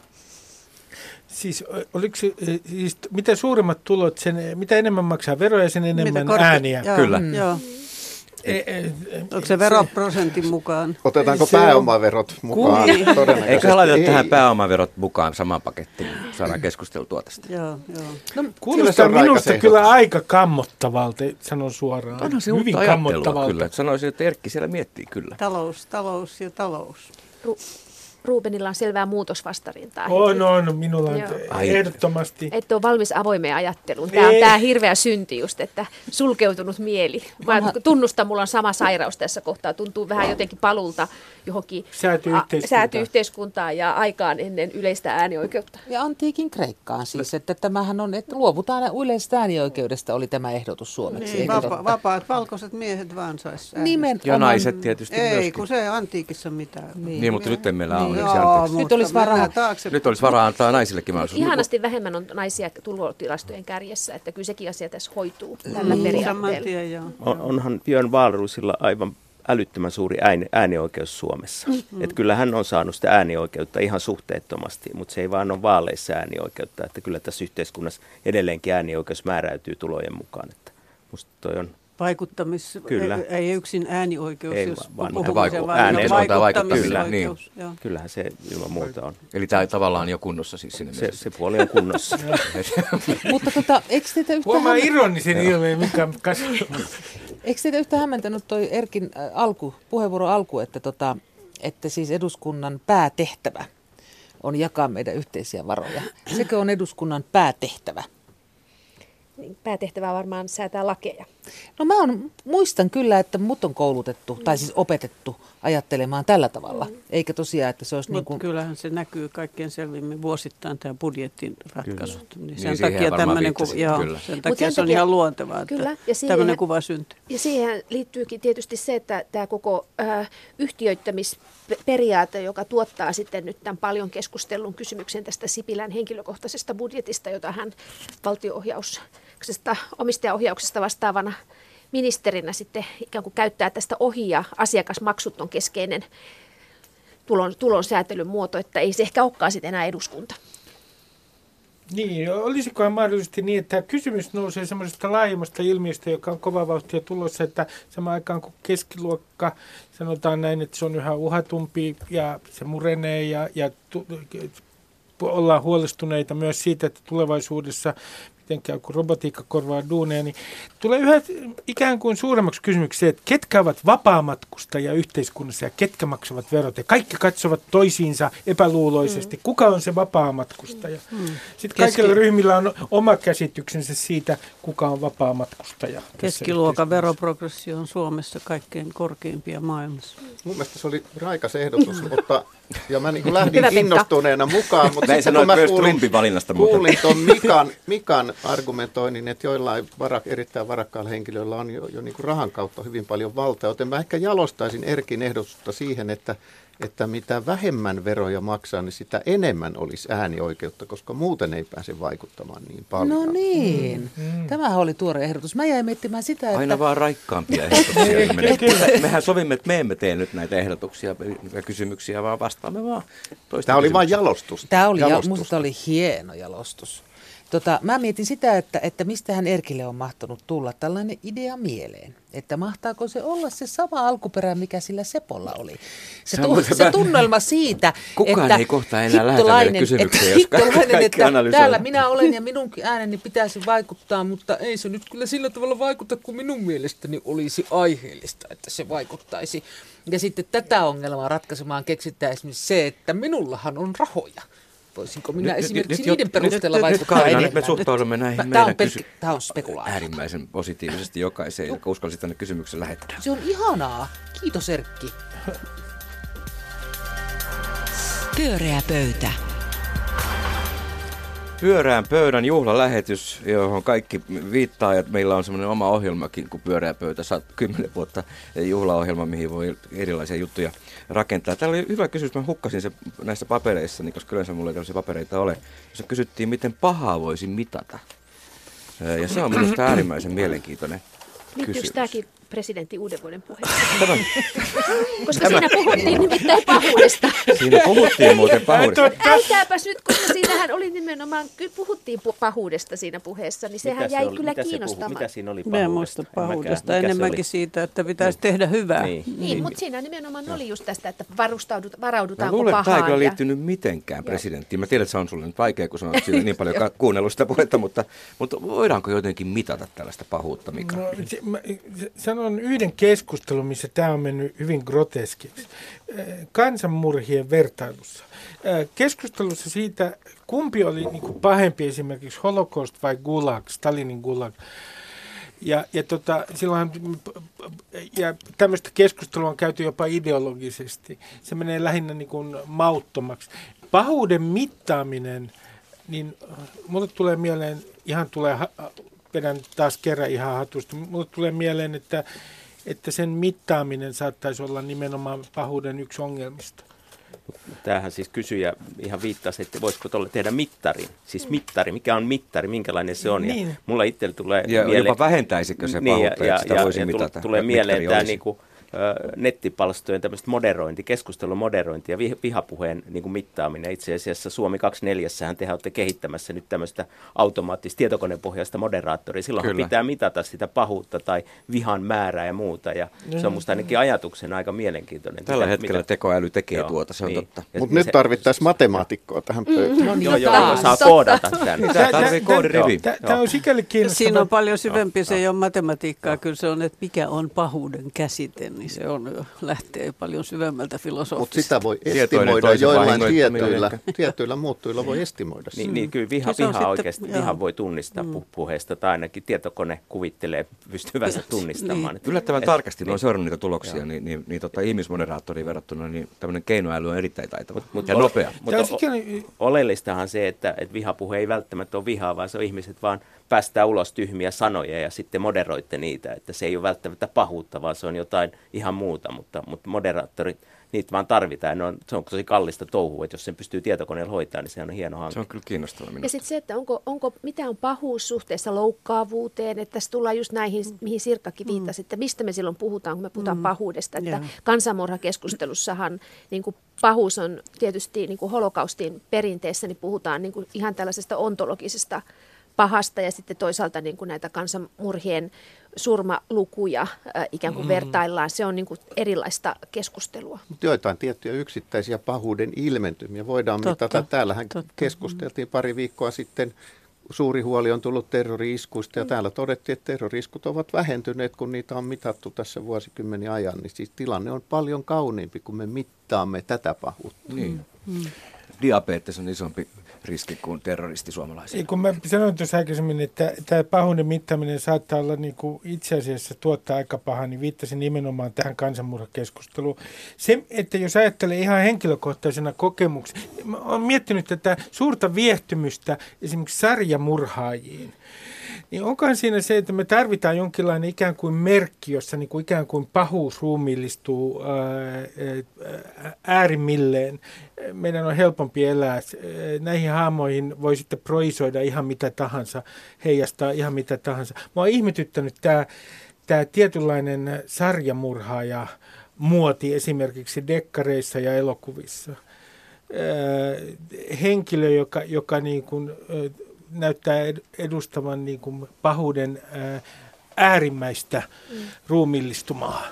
Speaker 7: Siis, oliko siis mitä suuremmat tulot, sen, mitä enemmän maksaa veroja, sen enemmän korke- ääniä.
Speaker 8: Joo,
Speaker 4: Kyllä.
Speaker 8: Mm. Joo. Onko se veroprosentin mukaan?
Speaker 9: Otetaanko
Speaker 7: Se on-
Speaker 9: pääomaverot mukaan?
Speaker 8: Niin.
Speaker 9: Todennäköisesti
Speaker 4: Eikö laiteta
Speaker 9: ei.
Speaker 4: tähän pääomaverot mukaan samaan pakettiin? Saadaan keskusteltua tästä.
Speaker 8: Joo, joo.
Speaker 7: No, kuulostaa
Speaker 9: on
Speaker 7: minusta kyllä aika kammottavalta, sanon suoraan.
Speaker 4: Onhan se
Speaker 7: Hyvin
Speaker 4: uutta ajattelua
Speaker 7: kammottavalta.
Speaker 4: kyllä. Sanoisin, että Erkki siellä miettii kyllä.
Speaker 8: Talous, talous ja talous.
Speaker 11: Ru- Rubenilla on selvää muutosvastarintaa.
Speaker 7: On, on, minulla on ehdottomasti.
Speaker 11: Et ole valmis avoimeen ajatteluun. Tämä on
Speaker 7: Ei.
Speaker 11: tämä hirveä synti just, että sulkeutunut mieli. Mä tunnustan, mulla on sama sairaus tässä kohtaa. Tuntuu vähän jotenkin palulta johonkin
Speaker 7: Sääty-yhteiskuntaan.
Speaker 11: sääty-yhteiskuntaan ja aikaan ennen yleistä äänioikeutta.
Speaker 10: Ja antiikin Kreikkaan siis, että tämähän on, että luovutaan yleisestä äänioikeudesta, oli tämä ehdotus suomeksi.
Speaker 8: Niin, vapa, vapaat valkoiset miehet vaan sais
Speaker 10: Nimen
Speaker 4: Ja naiset tietysti
Speaker 8: Ei,
Speaker 4: myöskin.
Speaker 8: kun se ei antiikissa mitään.
Speaker 10: Niin.
Speaker 4: Niin, mutta nyt ei meillä ole.
Speaker 8: Joo,
Speaker 4: anteeksi.
Speaker 8: mutta
Speaker 10: olisi varaa-.
Speaker 4: Nyt olisi varaa antaa naisillekin mahdollisuus.
Speaker 11: Ihanasti vähemmän on naisia tulotilastojen kärjessä, että kyllä sekin asia tässä hoituu tällä
Speaker 8: Niin, saman
Speaker 11: periaatteella.
Speaker 8: tien, joo.
Speaker 12: On, onhan Björn Wahlroosilla aivan älyttömän suuri ääni, äänioikeus Suomessa. Mm. Et kyllä hän on saanut sitä äänioikeutta ihan suhteettomasti, mutta se ei vaan ole vaaleissa äänioikeutta. Että kyllä tässä yhteiskunnassa edelleenkin äänioikeus määräytyy tulojen mukaan. Että musta toi on
Speaker 8: Vaikuttamis,
Speaker 12: Kyllä.
Speaker 8: Ei, ei yksin äänioikeus,
Speaker 12: Ei,
Speaker 8: jos
Speaker 12: vaan
Speaker 8: puhumme
Speaker 12: vaiku-
Speaker 8: sen vaan
Speaker 12: ääneen
Speaker 4: sanotaan
Speaker 8: vaikuttamisoikeus.
Speaker 4: vaikuttamisella,
Speaker 12: niin.
Speaker 8: Joo.
Speaker 12: Kyllähän se ilman muuta on.
Speaker 4: Eli tämä tavallaan jo kunnossa siis sinne
Speaker 12: Se, se puoli on kunnossa. *laughs*
Speaker 10: Mutta tota, eikö teitä yhtään,
Speaker 7: Huomaa
Speaker 10: hämmen-
Speaker 7: ironisen ilmeen, mikä
Speaker 10: eikö teitä yhtään hämmentänyt toi Erkin äh, alku, puheenvuoro alku, että, tota, että siis eduskunnan päätehtävä on jakaa meidän yhteisiä varoja. Sekö on eduskunnan päätehtävä?
Speaker 11: Niin Päätehtävä on varmaan säätää lakeja.
Speaker 10: No mä on, muistan kyllä, että mut on koulutettu, tai siis opetettu ajattelemaan tällä tavalla. Eikä tosiaan, että se olisi niin
Speaker 8: Mutta
Speaker 10: kuin...
Speaker 8: kyllähän se näkyy kaikkein selvimmin vuosittain tämä budjetin ratkaisut. Niin
Speaker 4: Niin
Speaker 8: sen takia tämmöinen ku, joo,
Speaker 4: kyllä.
Speaker 8: sen
Speaker 11: Mut
Speaker 8: takia
Speaker 11: sen
Speaker 8: se on
Speaker 11: takia-
Speaker 8: ihan luontevaa, että
Speaker 11: Kyllä, ja siihen-
Speaker 8: tämmöinen kuva syntyy.
Speaker 11: Ja siihen liittyykin tietysti se, että tämä koko äh, yhtiöittämisperiaate, joka tuottaa sitten nyt tämän paljon keskustelun kysymyksen tästä Sipilän henkilökohtaisesta budjetista, jota hän valtio-ohjauksesta, omistajaohjauksesta vastaavana ministerinä sitten ikään kuin käyttää tästä ohi ja asiakasmaksut on keskeinen tulon, tulon säätelyn muoto, että ei se ehkä olekaan sitten enää eduskunta.
Speaker 7: Niin, olisikohan mahdollisesti niin, että kysymys nousee semmoisesta laajemmasta ilmiöstä, joka on kova vauhtia tulossa, että samaan aikaan kun keskiluokka, sanotaan näin, että se on yhä uhatumpi ja se murenee ja, ja tu, ollaan huolestuneita myös siitä, että tulevaisuudessa miten käy, kun robotiikka korvaa duuneja, niin tulee yhä ikään kuin suuremmaksi kysymyksi se, että ketkä ovat vapaamatkustajia yhteiskunnassa ja ketkä maksavat verot. Ja kaikki katsovat toisiinsa epäluuloisesti. Kuka on se vapaamatkustaja?
Speaker 8: Mm.
Speaker 7: Sitten kaikilla ryhmillä on oma käsityksensä siitä, kuka on vapaamatkustaja.
Speaker 8: Keskiluokan veroprogressio on Suomessa kaikkein korkeimpia maailmassa.
Speaker 9: Mun mielestä se oli raikas ehdotus, *clears throat* mutta ja mä niin *laughs* lähdin
Speaker 11: Hyvä,
Speaker 9: innostuneena mukaan, mutta
Speaker 4: Näin
Speaker 9: sitten kun
Speaker 4: sanoit
Speaker 9: mä
Speaker 4: myös
Speaker 9: kuulin,
Speaker 4: Trumpin valinnasta muuten.
Speaker 9: kuulin ton Mikan, Mikan argumentoinnin, että joillain varak, erittäin varakkailla henkilöillä on jo, jo niin kuin rahan kautta hyvin paljon valtaa, joten mä ehkä jalostaisin Erkin ehdotusta siihen, että että mitä vähemmän veroja maksaa, niin sitä enemmän olisi äänioikeutta, koska muuten ei pääse vaikuttamaan niin paljon.
Speaker 10: No niin, mm. tämä oli tuore ehdotus. Mä jäin miettimään sitä, että...
Speaker 4: Aina vaan raikkaampia ehdotuksia. *laughs* me, mehän sovimme, että me emme tee nyt näitä ehdotuksia ja kysymyksiä, vaan vastaamme vaan
Speaker 9: toista Tämä oli vain jalostus.
Speaker 10: Tämä oli, jalostus. musta oli hieno jalostus. Tota, mä mietin sitä, että, että mistähän Erkille on mahtanut tulla tällainen idea mieleen. Että mahtaako se olla se sama alkuperä, mikä sillä Sepolla oli. Se, tu- se tunnelma siitä,
Speaker 4: Kukaan
Speaker 10: että
Speaker 4: ei kohta enää jos kaikki, kaikki
Speaker 10: että täällä minä olen ja minunkin ääneni pitäisi vaikuttaa, mutta ei se nyt kyllä sillä tavalla vaikuta, kuin minun mielestäni olisi aiheellista, että se vaikuttaisi. Ja sitten tätä ongelmaa ratkaisemaan keksittäisiin se, että minullahan on rahoja voisinko minä nyt, esimerkiksi nyt, niiden nyt, perusteella nyt, vaikuttaa nyt, enemmän?
Speaker 4: Nyt me suhtaudumme näihin Mä, meidän
Speaker 10: kysy- Tämä on spekulaatio.
Speaker 4: äärimmäisen positiivisesti jokaiseen, joka uskalsi tänne kysymyksen lähettää.
Speaker 10: Se on ihanaa. Kiitos Erkki.
Speaker 2: Pyöreä pöytä.
Speaker 4: Pyöreän pöydän juhlalähetys, johon kaikki viittaa, että meillä on semmoinen oma ohjelmakin kuin Pyöreä pöytä, kymmenen vuotta juhlaohjelma, mihin voi erilaisia juttuja rakentaa. Täällä oli hyvä kysymys, mä hukkasin se näissä papereissa, niin koska yleensä mulla ei tällaisia papereita ole, jossa kysyttiin, miten pahaa voisi mitata. Ja se on minusta äärimmäisen mielenkiintoinen
Speaker 11: Liittyykö tämäkin presidentin uuden vuoden puheessa. koska Tämä. siinä puhuttiin nimittäin pahuudesta.
Speaker 4: Siinä puhuttiin muuten pahuudesta.
Speaker 11: Älkääpäs nyt, koska siinähän oli nimenomaan, kyllä puhuttiin pahuudesta siinä puheessa, niin sehän mitä jäi se oli, kyllä mitä kiinnostamaan.
Speaker 8: mitä
Speaker 11: siinä
Speaker 8: oli pahuudesta? Mä muista pahuudesta, enemmänkin siitä, että pitäisi niin. tehdä hyvää.
Speaker 11: Niin, niin, niin. mutta siinä nimenomaan oli just tästä, että varaudutaanko
Speaker 4: pahaan. Mä luulen, että tämä liittynyt mitenkään presidenttiin. Mä tiedän, että se on sulle nyt vaikea, kun sanoit siinä niin paljon *laughs* kuunnellut sitä puhetta, mutta, mutta voidaanko jotenkin mitata tällaista pahuutta, Mika? No,
Speaker 7: se, mä, sanon yhden keskustelun, missä tämä on mennyt hyvin groteskiksi. Kansanmurhien vertailussa. Keskustelussa siitä, kumpi oli niin pahempi esimerkiksi holocaust vai gulag, Stalinin gulag. Ja, ja, tota, silloinhan, ja tämmöistä keskustelua on käyty jopa ideologisesti. Se menee lähinnä niin kuin mauttomaksi. Pahuuden mittaaminen, niin mulle tulee mieleen, ihan tulee vedän taas kerran ihan hatusta. Mulle tulee mieleen, että, että sen mittaaminen saattaisi olla nimenomaan pahuuden yksi ongelmista.
Speaker 12: Tämähän siis kysyjä ihan viittasi, että voisiko tuolle tehdä mittarin. Siis mittari, mikä on mittari, minkälainen se on. Niin. Ja mulla itsellä tulee
Speaker 4: ja mieleen... jopa vähentäisikö se pahuutta, niin, ja, että sitä ja, voisi ja mitata?
Speaker 12: Tulee mieleen tämä niin kuin, nettipalstojen tämmöistä moderointi, keskustelun moderointi ja vihapuheen niin kuin mittaaminen. Itse asiassa Suomi 24 te olette kehittämässä nyt tämmöistä automaattista tietokonepohjaista moderaattoria. Silloin pitää mitata sitä pahuutta tai vihan määrää ja muuta. Ja mm. se on musta ainakin ajatuksena aika mielenkiintoinen.
Speaker 4: Tällä mitä, hetkellä mitä... tekoäly tekee joo, tuota, se on niin. totta.
Speaker 9: Mutta nyt tarvittaisiin matemaatikkoa tähän pöytään. Mm,
Speaker 12: no niin, joo, joo, saa koodata tämän.
Speaker 7: Tämä on sikäli kiinnostava.
Speaker 8: Siinä on paljon syvempi, se ei ole matematiikkaa, kyllä se on, että mikä on pahuuden käsite, niin se on lähtee paljon syvemmältä filosofiasta.
Speaker 9: Mutta sitä voi estimoida joillain tietyillä, tietyillä muuttuilla voi estimoida.
Speaker 12: Niin, niin kyllä viha, viha oikeasti viha voi tunnistaa mm. puheesta tai ainakin tietokone kuvittelee pystyvänsä *laughs* tunnistamaan.
Speaker 4: niin. Yllättävän Et, tarkasti olen seurannut niitä tuloksia, niin, niin, niin tota, ihmismoderaattoriin verrattuna niin tämmöinen keinoäly on erittäin taitava mut, mut, ja nopea.
Speaker 12: Mutta oleellistahan se, että, että vihapuhe ei välttämättä ole vihaa, vaan se on ihmiset vaan päästää ulos tyhmiä sanoja ja sitten moderoitte niitä, että se ei ole välttämättä pahuutta, vaan se on jotain ihan muuta, mutta, mutta moderaattorit, niitä vaan tarvitaan. Ne on, se on tosi kallista touhua, että jos sen pystyy tietokoneella hoitaa, niin se on hieno hanke.
Speaker 4: Se on kyllä kiinnostava
Speaker 11: Ja sitten se, että onko, onko, mitä on pahuus suhteessa loukkaavuuteen, että tässä tullaan just näihin, mm. mihin Sirkkakin viittasi, että mistä me silloin puhutaan, kun me puhutaan mm. pahuudesta. Että yeah. kansanmurhakeskustelussahan niin kuin pahuus on tietysti niin kuin holokaustin perinteessä, niin puhutaan niin kuin ihan tällaisesta ontologisesta pahasta ja sitten toisaalta niin kuin näitä kansanmurhien surmalukuja äh, ikään kuin mm. vertaillaan. Se on niin kuin erilaista keskustelua.
Speaker 9: Mutta joitain tiettyjä yksittäisiä pahuuden ilmentymiä voidaan totta, mitata. Täällähän totta. keskusteltiin pari viikkoa sitten suuri huoli on tullut terroriiskuista ja mm. täällä todettiin, että terroriiskut ovat vähentyneet, kun niitä on mitattu tässä vuosikymmeniä ajan. Niin siis tilanne on paljon kauniimpi, kun me mittaamme tätä pahuutta.
Speaker 4: Niin. Mm. Diabetes on isompi
Speaker 15: riski kuin terroristi suomalaisille.
Speaker 7: Kun mä sanoin tuossa aikaisemmin, että tämä pahuuden mittaminen saattaa olla niin kuin itse asiassa tuottaa aika pahaa, niin viittasin nimenomaan tähän kansanmurhakeskusteluun. Se, että jos ajattelee ihan henkilökohtaisena kokemuksena, olen miettinyt tätä suurta viehtymystä esimerkiksi sarjamurhaajiin – niin onkohan siinä se, että me tarvitaan jonkinlainen ikään kuin merkki, jossa niin kuin ikään kuin pahuus ruumiillistuu äärimmilleen. Meidän on helpompi elää. Näihin haamoihin voi sitten proisoida ihan mitä tahansa, heijastaa ihan mitä tahansa. Mä oon ihmetyttänyt tämä, tämä tietynlainen sarjamurhaaja muoti esimerkiksi dekkareissa ja elokuvissa. Henkilö, joka, joka niin kuin, näyttää edustavan niin kuin pahuuden äärimmäistä mm. ruumillistumaa.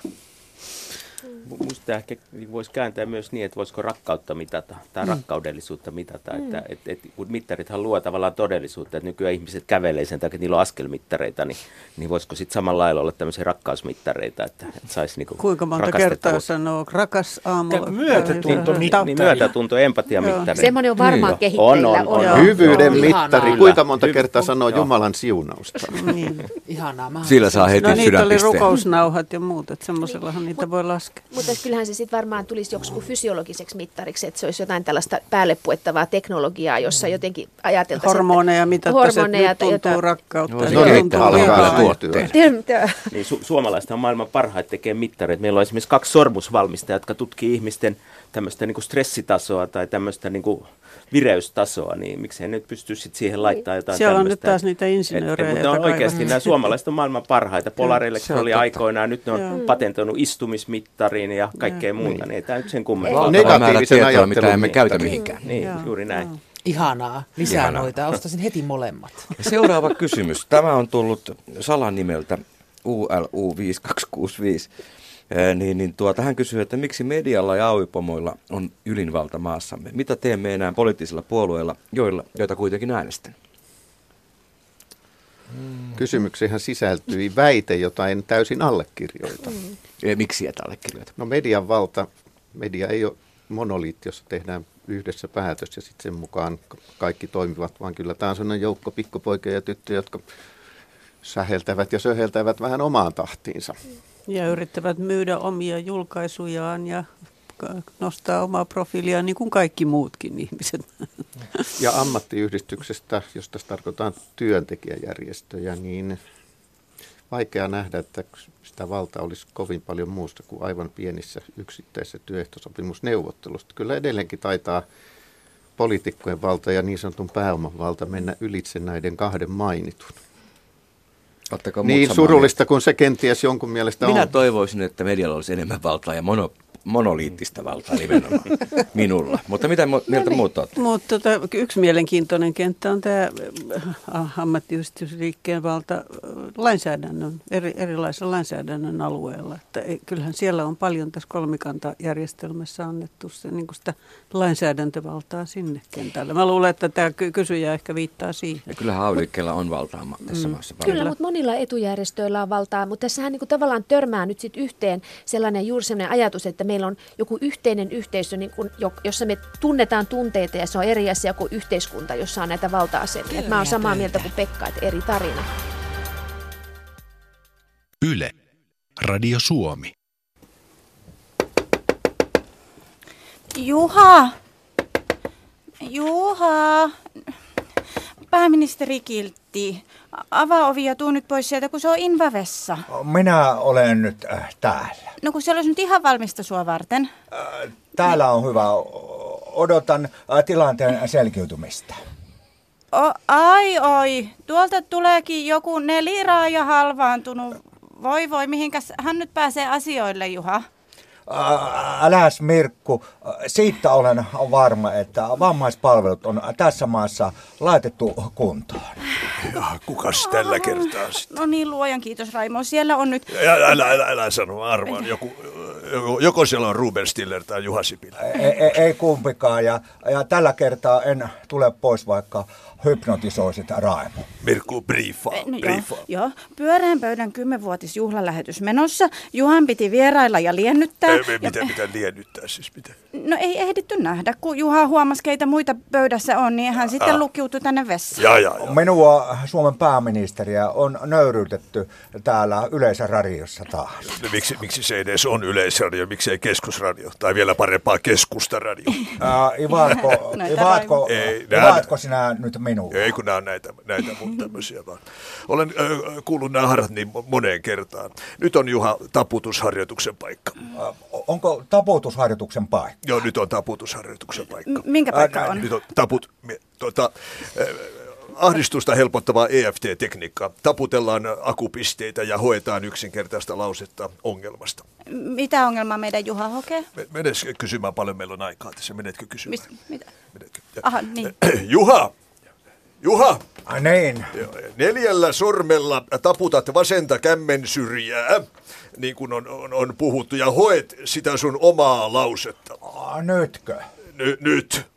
Speaker 12: Musta ehkä voisi kääntää myös niin, että voisiko rakkautta mitata tai mm. rakkaudellisuutta mitata. Mm. Että, et, et, kun mittarithan luo tavallaan todellisuutta, että nykyään ihmiset kävelee sen takia, että niillä on askelmittareita, niin, niin voisiko sitten samalla lailla olla tämmöisiä rakkausmittareita, että, että saisi niinku
Speaker 8: Kuinka monta kertaa sanoo rakas aamulla?
Speaker 7: Myötätunto
Speaker 12: niin, niin, myötätunto, empatia mittari.
Speaker 11: Semmoinen on varmaan niin. kehitteillä.
Speaker 9: On, on, on. Hyvyyden mittari. Kuinka monta kertaa sanoo Jumalan siunausta? *laughs*
Speaker 10: niin. Ihanaa.
Speaker 15: Sillä saa heti
Speaker 8: no, niitä oli rukousnauhat ja muut, että semmoisellahan niitä voi laskea.
Speaker 11: Mutta kyllähän se sitten varmaan tulisi joku fysiologiseksi mittariksi, että se olisi jotain tällaista päälle puettavaa teknologiaa, jossa jotenkin ajateltaisiin...
Speaker 8: Hormoneja mitattaisiin, että nyt tuntuu jota... rakkautta. No,
Speaker 15: se tuotteen. *laughs*
Speaker 12: Niin, su- suomalaista on maailman parhaita tekee mittareita. Meillä on esimerkiksi kaksi sormusvalmistajaa, jotka tutkii ihmisten tämmöistä niin kuin stressitasoa tai tämmöistä niin kuin vireystasoa, niin miksei nyt pysty sit siihen niin. laittaa jotain
Speaker 8: Siellä on nyt taas niitä insinöörejä.
Speaker 12: Mutta on oikeasti nämä suomalaiset on maailman parhaita. Polareille oli aikoinaan, nyt ne on Joo. patentoinut istumismittariin ja kaikkea muuta, niin ei tämä nyt sen kummempaa.
Speaker 15: Negatiivisen ajattelun mitä emme käytä mihinkään.
Speaker 12: Niin, juuri näin.
Speaker 10: Ihanaa. Lisää Ihanaa. noita. Ostaisin heti molemmat.
Speaker 15: Seuraava kysymys. Tämä on tullut salanimeltä ULU5265 niin, niin tuota, hän kysyy, että miksi medialla ja auipomoilla on ylinvalta maassamme? Mitä teemme enää poliittisilla puolueilla, joilla, joita kuitenkin äänestän?
Speaker 9: Hmm. Kysymykseen sisältyi väite, jota en täysin allekirjoita. Mm.
Speaker 15: Miksi et allekirjoita?
Speaker 9: No median valta, media ei ole monoliitti, jossa tehdään yhdessä päätös ja sitten sen mukaan kaikki toimivat, vaan kyllä tämä on sellainen joukko pikkupoikia ja tyttöjä, jotka säheltävät ja söheltävät vähän omaan tahtiinsa. Mm.
Speaker 8: Ja yrittävät myydä omia julkaisujaan ja nostaa omaa profiiliaan niin kuin kaikki muutkin ihmiset.
Speaker 9: Ja ammattiyhdistyksestä, jos tässä tarkoitetaan työntekijäjärjestöjä, niin vaikea nähdä, että sitä valtaa olisi kovin paljon muusta kuin aivan pienissä yksittäisissä työehtosopimusneuvottelusta. Kyllä edelleenkin taitaa poliitikkojen valta ja niin sanotun pääoman valta mennä ylitse näiden kahden mainitun.
Speaker 15: Ottakaa
Speaker 9: niin surullista kuin se kenties jonkun mielestä
Speaker 15: Minä
Speaker 9: on.
Speaker 15: toivoisin, että medialla olisi enemmän valtaa ja mono, monoliittista valtaa nimenomaan *laughs* minulla. Mutta mitä mieltä no niin. muut olette?
Speaker 8: Mutta tota, yksi mielenkiintoinen kenttä on tämä äh, ammattiyhdistysliikkeen valta äh, lainsäädännön, eri, erilaisen lainsäädännön alueella. Että ei, kyllähän siellä on paljon tässä kolmikantajärjestelmässä annettu se, niin sitä lainsäädäntövaltaa sinne kentälle. Mä luulen, että tämä kysyjä ehkä viittaa siihen.
Speaker 15: Ja kyllähän auliikkeella on valtaa tässä mm. maassa
Speaker 11: paljon. Kyllä, mutta monilla etujärjestöillä on valtaa, mutta tässähän niin kuin tavallaan törmää nyt sit yhteen sellainen juuri sellainen ajatus, että meillä on joku yhteinen yhteisö, niin kuin, jossa me tunnetaan tunteita ja se on eri asia kuin yhteiskunta, jossa on näitä valta-asemia. Mä oon samaa mieltä kuin Pekka, että eri tarina.
Speaker 16: Yle. Radio Suomi.
Speaker 17: Juha! Juha! Pääministeri Kiltti, avaa ovi ja tuu nyt pois sieltä, kun se on invavessa.
Speaker 18: Minä olen nyt äh, täällä.
Speaker 17: No kun se olisi nyt ihan valmista sua varten.
Speaker 18: Äh, täällä on hyvä. Odotan äh, tilanteen selkiytymistä.
Speaker 17: O, ai oi, tuolta tuleekin joku neliraaja halvaantunut. Voi voi, mihinkäs hän nyt pääsee asioille, Juha?
Speaker 18: Äläs Mirkku, siitä olen varma, että vammaispalvelut on tässä maassa laitettu kuntoon.
Speaker 16: Ja kukas tällä kertaa sitten?
Speaker 17: No niin, luojan kiitos Raimo. Siellä on nyt...
Speaker 16: Älä, älä, älä, älä sano, arvaan joku Joko siellä on Ruben Stiller tai Juha Sipilä?
Speaker 18: Ei, ei, ei kumpikaan ja, ja tällä kertaa en tule pois, vaikka hypnotisoisit Raimo.
Speaker 16: Mirkku, briefaa.
Speaker 17: No
Speaker 16: briefaa.
Speaker 17: joo, joo, pyöreän pöydän kymmenvuotisjuhlalähetys menossa. Juhan piti vierailla ja liennyttää.
Speaker 16: Ei,
Speaker 17: ja...
Speaker 16: Mitä pitää liennyttää siis? Mitä?
Speaker 17: No ei ehditty nähdä, kun Juha huomasi, keitä muita pöydässä on, niin hän sitten
Speaker 16: Ah.
Speaker 17: lukiutui tänne vessaan.
Speaker 16: Ja, ja, ja.
Speaker 18: Minua Suomen pääministeriä on nöyryytetty täällä yleisöradiossa taas.
Speaker 16: No, Miksi, miksi se edes on yleisradio, miksi ei keskusradio? Tai vielä parempaa keskustaradio.
Speaker 18: Ivatko, *laughs*
Speaker 16: Ei, nää-
Speaker 18: Ivatko sinä nyt minua?
Speaker 16: Ei kun nämä on näitä, näitä mun *laughs* tämmöisiä vaan. Olen äh, kuullut nämä harrat niin mo- moneen kertaan. Nyt on Juha taputusharjoituksen paikka.
Speaker 18: Uh, onko taputusharjoituksen paikka?
Speaker 16: Joo, nyt on taputusharjoituksen paikka.
Speaker 17: M- minkä paikka
Speaker 16: Äh,
Speaker 17: on?
Speaker 16: Nyt on taput, tuota, äh, ahdistusta helpottavaa EFT-tekniikkaa. Taputellaan akupisteitä ja hoetaan yksinkertaista lausetta ongelmasta.
Speaker 17: Mitä ongelmaa meidän Juha hokee?
Speaker 16: Me- Menes kysymään paljon, meillä on aikaa tässä. Menetkö kysymään?
Speaker 17: Mis, mitä? Aha, niin. *clears throat*
Speaker 16: Juha! Juha!
Speaker 18: Ai niin.
Speaker 16: Neljällä sormella taputat vasenta kämmen syrjää, niin kuin on, on, on puhuttu, ja hoet sitä sun omaa lausetta.
Speaker 18: Ah, Nytkö?
Speaker 16: Ny, nyt.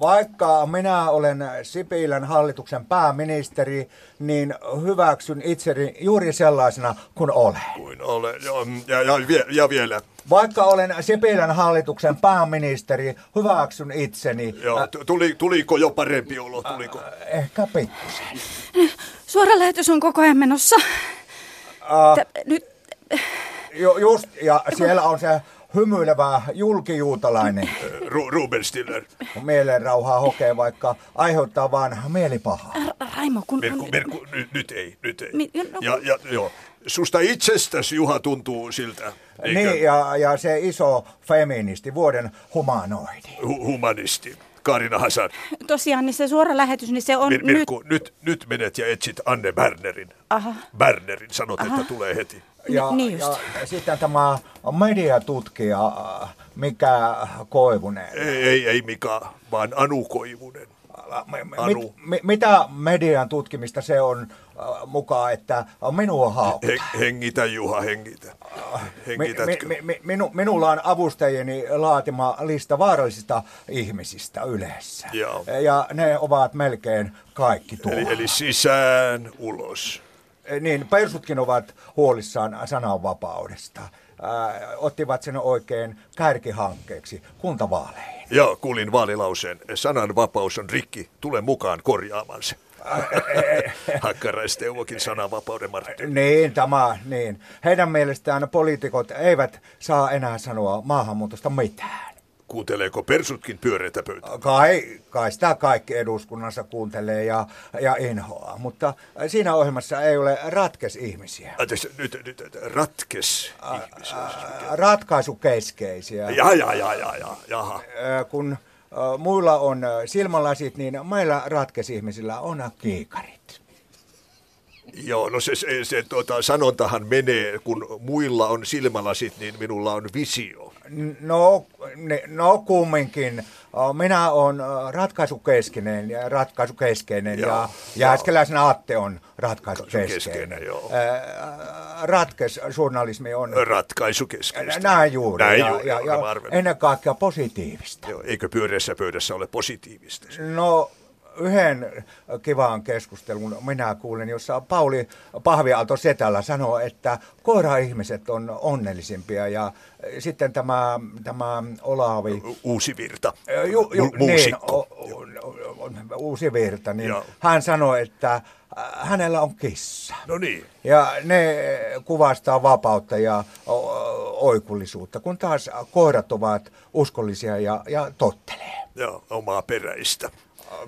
Speaker 18: Vaikka minä olen Sipilän hallituksen pääministeri, niin hyväksyn itseni juuri sellaisena kuin olen.
Speaker 16: Kuin olen. Joo, Ja, ja, ja vielä.
Speaker 18: Vaikka olen Sipilän hallituksen pääministeri, hyväksyn itseni
Speaker 16: Joo, t- tuli, tuliko jo parempi olo? Tuliko?
Speaker 18: ehkä pikkusen.
Speaker 17: Suora lähetys on koko ajan menossa.
Speaker 18: Uh,
Speaker 17: Tä- nyt
Speaker 18: ju, just, ja siellä on se hymyilevä julkijuutalainen. *laughs*
Speaker 16: Ru, Ruben Stiller.
Speaker 18: Mielenrauhaa hokee, vaikka aiheuttaa vaan mielipahaa.
Speaker 17: Ra- Raimo, kun...
Speaker 16: Mirku, Mirku, nyt, nyt ei, nyt ei.
Speaker 17: Mi- no-
Speaker 16: Ja, ja joo, susta itsestäsi Juha tuntuu siltä. eikö?
Speaker 18: Niin, ja, ja se iso feministi, vuoden humanoidi.
Speaker 16: Hu- humanisti. Karina Hazard.
Speaker 17: Tosiaan, niin se suora lähetys, niin se on
Speaker 16: Mir-
Speaker 17: nyt...
Speaker 16: Mirku, nyt, nyt menet ja etsit Anne Bernerin.
Speaker 17: Aha.
Speaker 16: Bernerin, sanot,
Speaker 17: Aha.
Speaker 16: että tulee heti.
Speaker 18: Ja,
Speaker 17: niin just.
Speaker 18: ja sitten tämä mediatutkija, mikä Koivunen.
Speaker 16: Ei, ei, ei Mika, vaan Anu Koivunen. Anu.
Speaker 18: Mit, mi, mitä median tutkimista se on äh, mukaan, että minua haukka?
Speaker 16: He, hengitä Juha, hengitä. Hengitätkö?
Speaker 18: Mi, mi, mi, minu, minulla on avustajien laatima lista vaarallisista ihmisistä yleensä.
Speaker 16: Joo.
Speaker 18: Ja ne ovat melkein kaikki tuolla.
Speaker 16: Eli, eli sisään, ulos.
Speaker 18: Niin, persutkin ovat huolissaan sananvapaudesta. Ää, ottivat sen oikein kärkihankkeeksi kuntavaaleihin.
Speaker 16: Joo, kuulin vaalilauseen. Sananvapaus on rikki. Tule mukaan korjaamaan se. *laughs* Hakkaraisteuvonkin sananvapauden markkinoilla.
Speaker 18: Niin, tämä, niin. Heidän mielestään poliitikot eivät saa enää sanoa maahanmuutosta mitään.
Speaker 16: Kuunteleeko persutkin pyöreitä pöytää?
Speaker 18: Kai, kai sitä kaikki eduskunnassa kuuntelee ja, ja inhoaa, mutta siinä ohjelmassa ei ole ratkes ihmisiä.
Speaker 16: Anteeksi, nyt, nyt ratkes ihmisiä.
Speaker 18: Ratkaisukeskeisiä.
Speaker 16: Ja, ja, ja, ja, ja, jaha.
Speaker 18: Kun muilla on silmälasit, niin meillä ratkesihmisillä on kiikarit.
Speaker 16: Joo, no se, se, se tuota, sanontahan menee, kun muilla on silmälasit, niin minulla on visio.
Speaker 18: No, ne, no kumminkin. Minä olen ratkaisukeskeinen ja ratkaisukeskeinen
Speaker 16: Joo,
Speaker 18: ja
Speaker 16: joo.
Speaker 18: Jääskeläisen Atte on ratkaisukeskeinen. Ratkesjournalismi on
Speaker 16: Ratkaisukeskeistä.
Speaker 18: näin juuri
Speaker 16: Näin
Speaker 18: ja,
Speaker 16: juuri,
Speaker 18: ja, ja ennen kaikkea positiivista.
Speaker 16: Joo, eikö pyöreässä pöydässä ole positiivista?
Speaker 18: No yhden kivan keskustelun minä kuulin, jossa Pauli Pahviaalto Setällä sanoi, että koira-ihmiset on onnellisimpia ja sitten tämä, tämä Olavi...
Speaker 16: Uusi virta.
Speaker 18: Ju, ju,
Speaker 16: Mu-.
Speaker 18: Niin, o, o, uusi virta, niin
Speaker 16: Joo.
Speaker 18: hän sanoi, että äh, hänellä on kissa.
Speaker 16: No niin.
Speaker 18: Ja ne kuvastaa vapautta ja oikullisuutta, kun taas koirat ovat uskollisia ja, ja tottelee.
Speaker 16: Joo, omaa peräistä.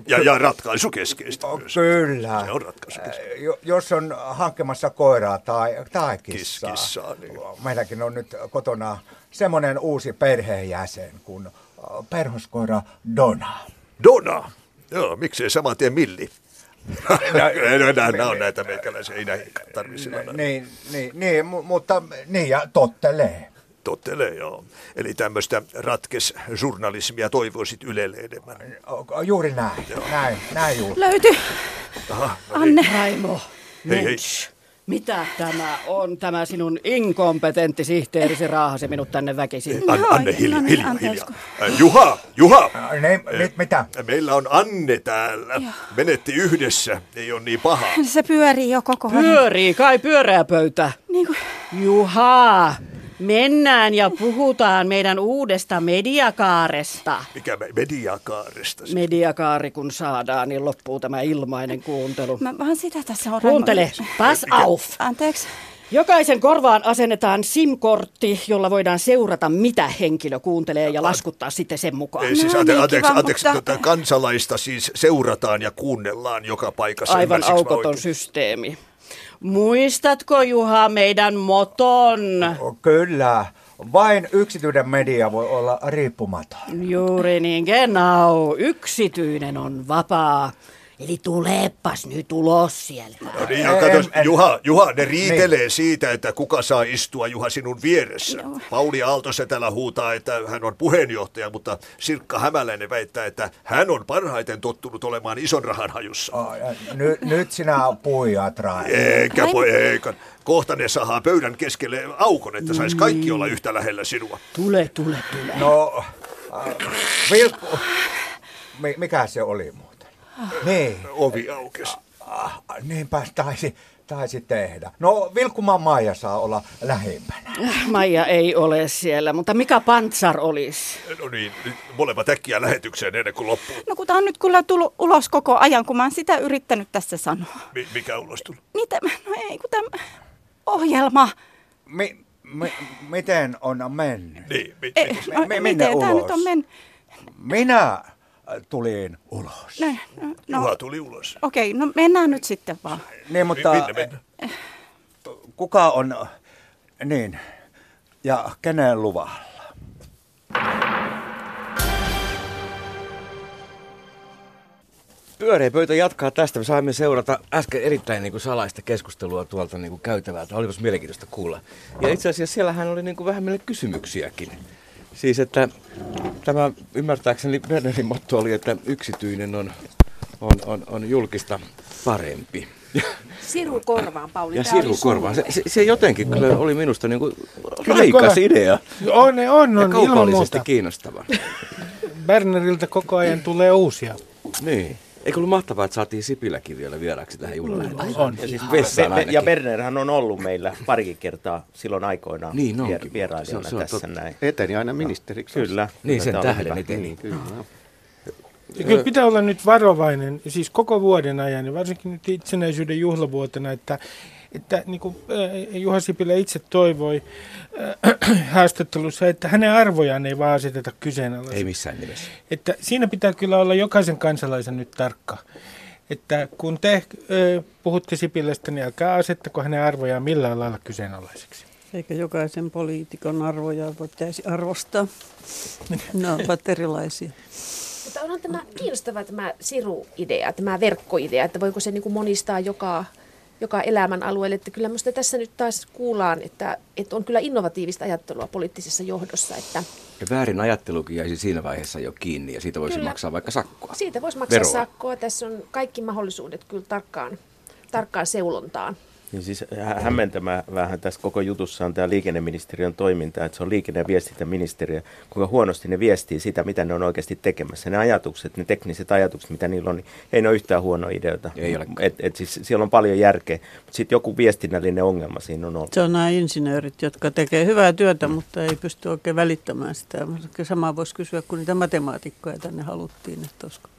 Speaker 16: Ja, ja ratkaisukeskeistä myös.
Speaker 18: Kyllä.
Speaker 16: Se on ratkaisukeskeistä.
Speaker 18: Jo- Jos on hankkemassa koiraa tai, tai kissaa.
Speaker 16: Kis- kissaa, niin.
Speaker 18: Meilläkin on nyt kotona semmoinen uusi perheenjäsen kuin perhoskoira Dona.
Speaker 16: Dona! Joo, miksei saman tien Milli? *laughs* no, *laughs* nämä, nämä on näitä meikäläisiä, ei näihin tarvitse
Speaker 18: Niin, niin, niin, mu- mutta niin ja tottelee.
Speaker 16: Tottelee, joo. Eli tämmöistä ratkesjournalismia toivoisit Ylelle enemmän.
Speaker 18: Juuri näin, näin, näin juuri.
Speaker 17: Löytyi.
Speaker 16: Aha, no
Speaker 17: Anne.
Speaker 16: niin.
Speaker 17: Raimo.
Speaker 16: Hei, hei.
Speaker 19: Mitä tämä on, tämä sinun inkompetentti sihteerisi raahasi minut tänne väkisin?
Speaker 16: An, Anne, hiljaa, hiljaa, hiljaa. Juha, Juha!
Speaker 18: Ne, mit, mitä?
Speaker 16: Meillä on Anne täällä. Joo. Menetti yhdessä, ei ole niin paha.
Speaker 17: Se pyörii jo koko ajan.
Speaker 19: Pyörii, kai pyöreä pöytä.
Speaker 17: Niin kuin...
Speaker 19: Juha, mennään ja puhutaan meidän uudesta mediakaaresta.
Speaker 16: Mikä me, mediakaaresta?
Speaker 19: Mediakaari kun saadaan, niin loppuu tämä ilmainen kuuntelu.
Speaker 17: Mä vaan sitä tässä on.
Speaker 19: Kuuntele, pass auf.
Speaker 17: Anteeksi.
Speaker 19: Jokaisen korvaan asennetaan SIM-kortti, jolla voidaan seurata, mitä henkilö kuuntelee ja laskuttaa sitten sen mukaan.
Speaker 16: Ei, siis ante, anteeksi, kiva, anteeksi mutta... tuota, kansalaista siis seurataan ja kuunnellaan joka paikassa.
Speaker 19: Aivan aukoton systeemi. Muistatko Juha meidän moton?
Speaker 18: Kyllä. Vain yksityinen media voi olla riippumaton.
Speaker 19: Juuri niin, genau. Yksityinen on vapaa. Eli tuleepas nyt ulos sieltä.
Speaker 16: No niin, ja katos, Juha, Juha, ne riitelee niin. siitä, että kuka saa istua Juha sinun vieressä. Joo. Pauli Aaltosetälä huutaa, että hän on puheenjohtaja, mutta Sirkka Hämäläinen väittää, että hän on parhaiten tottunut olemaan ison rahan hajussa.
Speaker 18: Oh, ny, nyt sinä puijat, Rai.
Speaker 16: Eikä, po, eikä. Kohta ne sahaa pöydän keskelle aukon, että saisi kaikki olla yhtä lähellä sinua.
Speaker 19: Tule, tule, tule.
Speaker 18: No, äh, Vilkku, mikä se oli muuten? Niin.
Speaker 16: Ovi aukesi.
Speaker 18: Ah, niinpä taisi, taisi tehdä. No Vilkkumaan Maija saa olla lähimpänä.
Speaker 19: Maija ei ole siellä, mutta mikä Pantsar olisi?
Speaker 16: No niin, nyt molemmat äkkiä lähetykseen ennen kuin loppuu.
Speaker 17: No kun tämä on nyt kyllä tullut ulos koko ajan, kun mä oon sitä yrittänyt tässä sanoa.
Speaker 16: Mi- mikä ulos tuli?
Speaker 17: Niin tämä, no ei kun tämä ohjelma.
Speaker 18: Mi- mi- miten on mennyt?
Speaker 16: Niin, mi-
Speaker 17: ei, mi- mi- miten tämä nyt on mennyt?
Speaker 18: Minä tulin ulos.
Speaker 17: No, no,
Speaker 16: no. Juha tuli ulos.
Speaker 17: Okei, no mennään nyt sitten vaan.
Speaker 18: Niin, mutta
Speaker 16: Minne mennä?
Speaker 18: kuka on, niin, ja kenen luvalla?
Speaker 15: Pyöreä pöytä jatkaa tästä. Me saimme seurata äsken erittäin niin kuin salaista keskustelua tuolta niin kuin käytävältä. Olipas mielenkiintoista kuulla. Ja itse asiassa siellähän oli niin kuin vähän meille kysymyksiäkin. Siis, että tämä ymmärtääkseni Bernerin motto oli, että yksityinen on, on, on, on julkista parempi.
Speaker 11: Siru korvaan, Pauli.
Speaker 15: Ja siru korvaan. Se, se, se jotenkin kyllä oli minusta niin kuin raikas idea.
Speaker 7: On, on, on,
Speaker 15: ja
Speaker 7: on ilman muuta.
Speaker 15: kiinnostava.
Speaker 7: Berneriltä koko ajan tulee uusia.
Speaker 15: Niin. Eikö ollut mahtavaa, että saatiin Sipiläkin vielä vieraaksi tähän juhlalähetykseen?
Speaker 7: On.
Speaker 15: Ja siis
Speaker 12: Be, ja Bernerhän on ollut meillä parikin kertaa silloin aikoinaan
Speaker 15: niin
Speaker 12: vier, vierailijana
Speaker 9: se, se
Speaker 12: tässä
Speaker 9: tot...
Speaker 12: näin.
Speaker 9: Eteni aina ministeriksi.
Speaker 12: Kyllä.
Speaker 15: Niin, sen tähden eteni.
Speaker 9: Niin, kyllä.
Speaker 7: Ja kyllä pitää olla nyt varovainen, siis koko vuoden ajan, ja varsinkin nyt itsenäisyyden juhlavuotena, että, että niin kuin Juha Sipilä itse toivoi äh, *clears throat* haastattelussa, että hänen arvojaan ei vaan aseteta kyseenalaisesti.
Speaker 15: Ei missään nimessä.
Speaker 7: Että siinä pitää kyllä olla jokaisen kansalaisen nyt tarkka. Että kun te äh, puhutte Sipilästä, niin älkää asettako hänen arvojaan millään lailla kyseenalaiseksi.
Speaker 8: Eikä jokaisen poliitikon arvoja pitäisi arvostaa. *laughs* Ne ovat erilaisia.
Speaker 11: Mutta onhan tämä kiinnostava tämä Siru-idea, tämä verkkoidea, että voiko se niin kuin monistaa joka, joka elämän alueelle. Että kyllä minusta tässä nyt taas kuullaan, että, että on kyllä innovatiivista ajattelua poliittisessa johdossa. Että
Speaker 15: Ja väärin ajattelukin jäisi siinä vaiheessa jo kiinni ja siitä voisi
Speaker 11: Kyllä.
Speaker 15: maksaa vaikka sakkoa.
Speaker 11: siitä voisi maksaa
Speaker 15: Veroa.
Speaker 11: sakkoa. Tässä on kaikki mahdollisuudet kyllä tarkkaan, tarkkaan seulontaan.
Speaker 12: Niin siis hä- hämmentämää vähän tässä koko jutussa on tämä liikenneministeriön toiminta, että se on liikenne- ja viestintäministeriö, kuinka huonosti ne viestii sitä, mitä ne on oikeasti tekemässä. Ne ajatukset, ne tekniset ajatukset, mitä niillä on, niin ei ne ole yhtään huonoa ideoita.
Speaker 15: Ei ole.
Speaker 12: Et, et siis siellä on paljon järkeä, mutta sitten joku viestinnällinen ongelma siinä on ollut.
Speaker 8: Se on nämä insinöörit, jotka tekee hyvää työtä, mutta ei pysty oikein välittämään sitä. Sama voisi kysyä, kun niitä matemaatikkoja tänne haluttiin, että olisiko.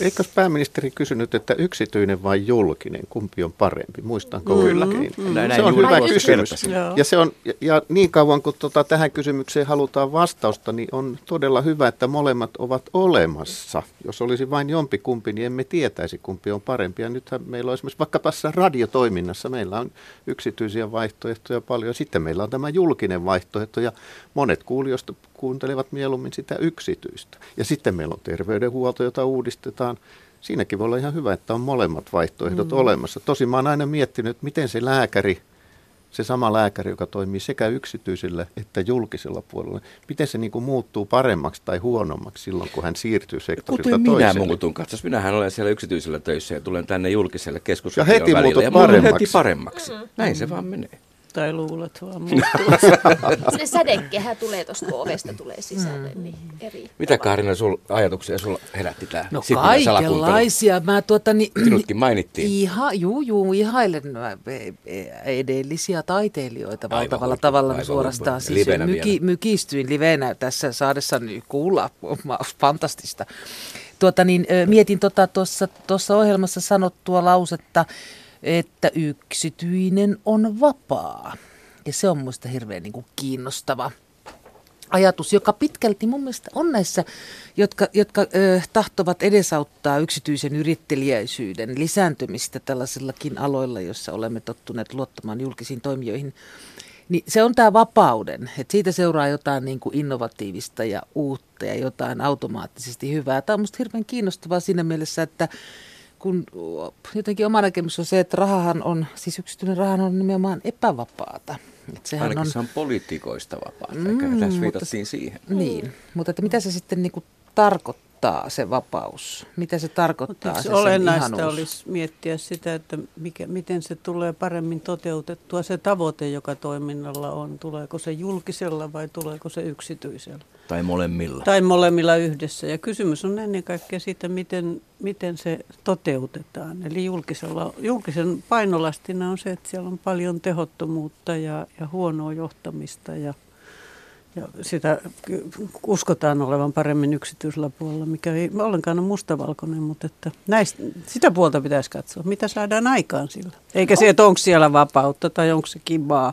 Speaker 9: Eikö pääministeri kysynyt, että yksityinen vai julkinen, kumpi on parempi? Muistanko
Speaker 8: Mm,
Speaker 9: oikein?
Speaker 8: mm.
Speaker 12: Näin
Speaker 9: Se on
Speaker 12: juuri
Speaker 9: hyvä kysymys. Ja, se on, ja, ja niin kauan kuin tota, tähän kysymykseen halutaan vastausta, niin on todella hyvä, että molemmat ovat olemassa. Jos olisi vain jompikumpi, niin emme tietäisi, kumpi on parempi. Ja nythän meillä on esimerkiksi vaikka tässä radiotoiminnassa, meillä on yksityisiä vaihtoehtoja paljon. Sitten meillä on tämä julkinen vaihtoehto, ja monet kuulijoista kuuntelevat mieluummin sitä yksityistä. Ja sitten meillä on terveydenhuolto, jota uudistetaan. Siinäkin voi olla ihan hyvä, että on molemmat vaihtoehdot mm. olemassa. Tosin mä oon aina miettinyt, että miten se lääkäri se sama lääkäri, joka toimii sekä yksityisellä että julkisella puolella, miten se niin kuin muuttuu paremmaksi tai huonommaksi silloin, kun hän siirtyy sektorilta
Speaker 15: Kuten
Speaker 9: toiselle?
Speaker 15: minä muutun. Katsos, minähän olen siellä yksityisellä töissä ja tulen tänne julkiselle keskustelun
Speaker 9: Ja heti
Speaker 15: välillä.
Speaker 9: muutut
Speaker 15: ja
Speaker 9: paremmaksi.
Speaker 15: heti paremmaksi. Näin se vaan menee.
Speaker 8: Tai luulet vaan *laughs*
Speaker 11: Se sädekehä tulee tuosta, kun ovesta tulee sisälle, niin eri.
Speaker 15: Mitä Kaarina sul ajatuksia sulla herätti tämä
Speaker 10: No kaikenlaisia. Mä tuota, niin, *clears throat*
Speaker 15: Sinutkin mainittiin.
Speaker 10: Iha, juu, juu, ihailen e- e- edellisiä taiteilijoita
Speaker 15: Aivan
Speaker 10: valtavalla
Speaker 15: huippu,
Speaker 10: tavalla
Speaker 15: aivan
Speaker 10: suorastaan.
Speaker 15: huippu.
Speaker 10: Siis
Speaker 15: Livenä
Speaker 10: myki,
Speaker 15: vielä.
Speaker 10: mykistyin livenä tässä saadessani kuulla. Fantastista. Tuota, niin, mietin tuossa tota, tuossa ohjelmassa sanottua lausetta, että yksityinen on vapaa. Ja se on minusta hirveän niin kuin kiinnostava ajatus, joka pitkälti mun mielestä on näissä, jotka, jotka ö, tahtovat edesauttaa yksityisen yrittelijäisyyden lisääntymistä tällaisillakin aloilla, joissa olemme tottuneet luottamaan julkisiin toimijoihin. Niin se on tämä vapauden, että siitä seuraa jotain niin kuin innovatiivista ja uutta ja jotain automaattisesti hyvää. Tämä on minusta hirveän kiinnostavaa siinä mielessä, että kun jotenkin oma näkemys on se, että rahahan on, siis yksityinen rahahan on nimenomaan epävapaata. Että sehän
Speaker 15: Ainakin
Speaker 10: on,
Speaker 15: se on poliitikoista vapaata,
Speaker 10: Mm,
Speaker 15: eikä tässä
Speaker 10: mutta
Speaker 15: viitattiin
Speaker 10: se-
Speaker 15: siihen.
Speaker 10: Niin, mutta että mitä se sitten niin kuin tarkoittaa se vapaus? Mitä se tarkoittaa se
Speaker 8: olennaista
Speaker 10: ihanuus?
Speaker 8: olisi miettiä sitä, että mikä, miten se tulee paremmin toteutettua, se tavoite, joka toiminnalla on. Tuleeko se julkisella vai tuleeko se yksityisellä?
Speaker 15: Tai molemmilla.
Speaker 8: Tai molemmilla yhdessä. Ja kysymys on ennen kaikkea siitä, miten, miten se toteutetaan. Eli julkisella, julkisen painolastina on se, että siellä on paljon tehottomuutta ja, ja huonoa johtamista ja, ja sitä uskotaan olevan paremmin yksityisellä puolella, mikä ei ollenkaan ole mustavalkoinen, mutta että näistä, sitä puolta pitäisi katsoa, mitä saadaan aikaan sillä. Eikä se, että onko siellä vapautta tai onko se kibaa,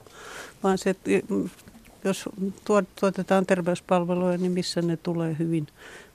Speaker 8: vaan se, että jos tuot- tuotetaan terveyspalveluja, niin missä ne tulee hyvin,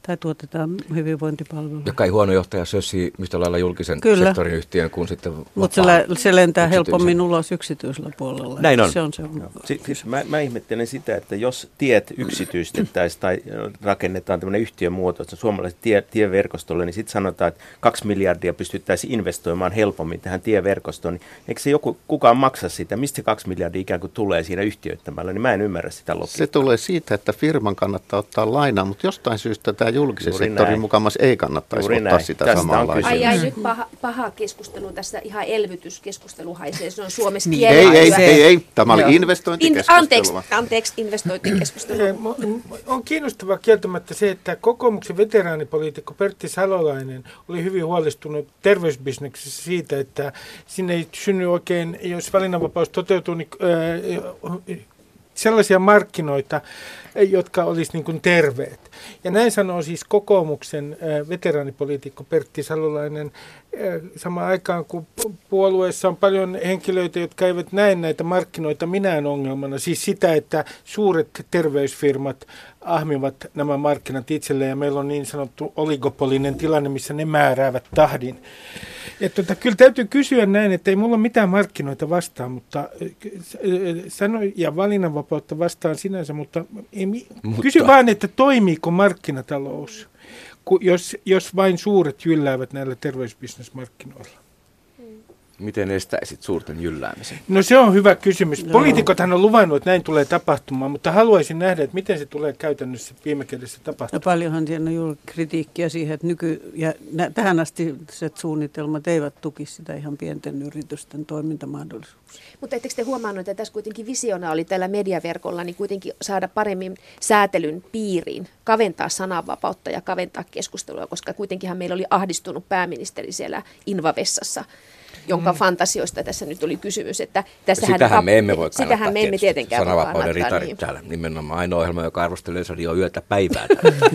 Speaker 8: tai tuotetaan hyvinvointipalveluja.
Speaker 15: Ja kai huono johtaja sössii yhtä lailla julkisen
Speaker 8: Kyllä.
Speaker 15: sektorin yhtiön kuin sitten
Speaker 8: Mutta se, lä- se lentää helpommin ulos yksityisellä puolella.
Speaker 12: Näin on.
Speaker 8: Se on se.
Speaker 12: Si- siis mä, mä ihmettelen sitä, että jos tiet yksityistettäisiin tai rakennetaan tämmöinen yhtiömuoto, että suomalaiset tie, tieverkostolle, niin sitten sanotaan, että kaksi miljardia pystyttäisiin investoimaan helpommin tähän tieverkostoon. Niin eikö se joku, kukaan maksa sitä? Mistä se kaksi miljardia ikään kuin tulee siinä yhtiöittämällä? Niin mä en ymmärrä sitä logiikkaa.
Speaker 9: Se tulee siitä, että firman kannattaa ottaa lainaa, mutta jostain syystä tämä julkisen
Speaker 12: Juuri
Speaker 9: sektorin
Speaker 12: näin.
Speaker 9: mukamas ei kannattaisi
Speaker 12: Juuri
Speaker 9: ottaa
Speaker 12: näin.
Speaker 9: sitä
Speaker 12: Tästä
Speaker 9: lainaa.
Speaker 11: Ai ai, nyt paha, paha keskustelu tässä, ihan elvytyskeskustelu haisee, se on Suomessa
Speaker 9: Niin. Ei, ei, ei, ei. Tämä oli
Speaker 11: Joo.
Speaker 9: investointikeskustelua.
Speaker 11: anteeksi, anteeksi, investointikeskustelu.
Speaker 7: On kiinnostavaa kieltämättä se, että kokoomuksen veteraanipoliitikko Pertti Salolainen oli hyvin huolestunut terveysbisneksessä siitä, että sinne ei synny oikein, jos valinnanvapaus toteutuu, niin äh, sellaisia markkinoita, jotka olisi niin kuin terveet. Ja näin sanoo siis kokoomuksen äh, veteraanipoliitikko Pertti Salolainen äh, samaan aikaan, kun pu- puolueessa on paljon henkilöitä, jotka eivät näe näitä markkinoita minään ongelmana. Siis sitä, että suuret terveysfirmat ahmivat nämä markkinat itselleen ja meillä on niin sanottu oligopolinen tilanne, missä ne määräävät tahdin. Ja tota, kyllä täytyy kysyä näin, että ei mulla ole mitään markkinoita vastaan, mutta äh, sano, ja valinnanvapautta vastaan sinänsä, mutta, ei, mi-
Speaker 15: Mutta-
Speaker 7: kysy vaan, että toimiiko markkinatalous, jos, jos vain suuret jylläävät näillä terveysbisnesmarkkinoilla.
Speaker 15: Miten estäisit suurten jylläämisen?
Speaker 7: No se on hyvä kysymys.
Speaker 8: Joo.
Speaker 7: Poliitikothan on luvannut, että näin tulee tapahtumaan, mutta haluaisin nähdä, että miten se tulee käytännössä viime kädessä tapahtumaan.
Speaker 8: paljonhan siinä on juuri kritiikkiä siihen, että nyky, ja nä, tähän asti se suunnitelmat eivät tuki sitä ihan pienten yritysten toimintamahdollisuuksia.
Speaker 11: Mutta ettekö te huomannut, että tässä kuitenkin visiona oli tällä mediaverkolla, niin kuitenkin saada paremmin säätelyn piiriin, kaventaa sananvapautta ja kaventaa keskustelua, koska kuitenkinhan meillä oli ahdistunut pääministeri siellä Invavessassa, jonka mm. fantasioista tässä nyt oli kysymys. Että tässähän
Speaker 15: Sitähän me emme voi kannattaa.
Speaker 11: Sitähän me emme tietenkään voi
Speaker 15: Sananvapauden
Speaker 11: kannattaa.
Speaker 15: ritarit
Speaker 11: Niin.
Speaker 15: täällä. Nimenomaan ainoa ohjelma, joka arvostelee radio yötä päivää.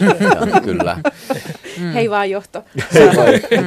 Speaker 15: *laughs* kyllä.
Speaker 11: Hei vaan johto.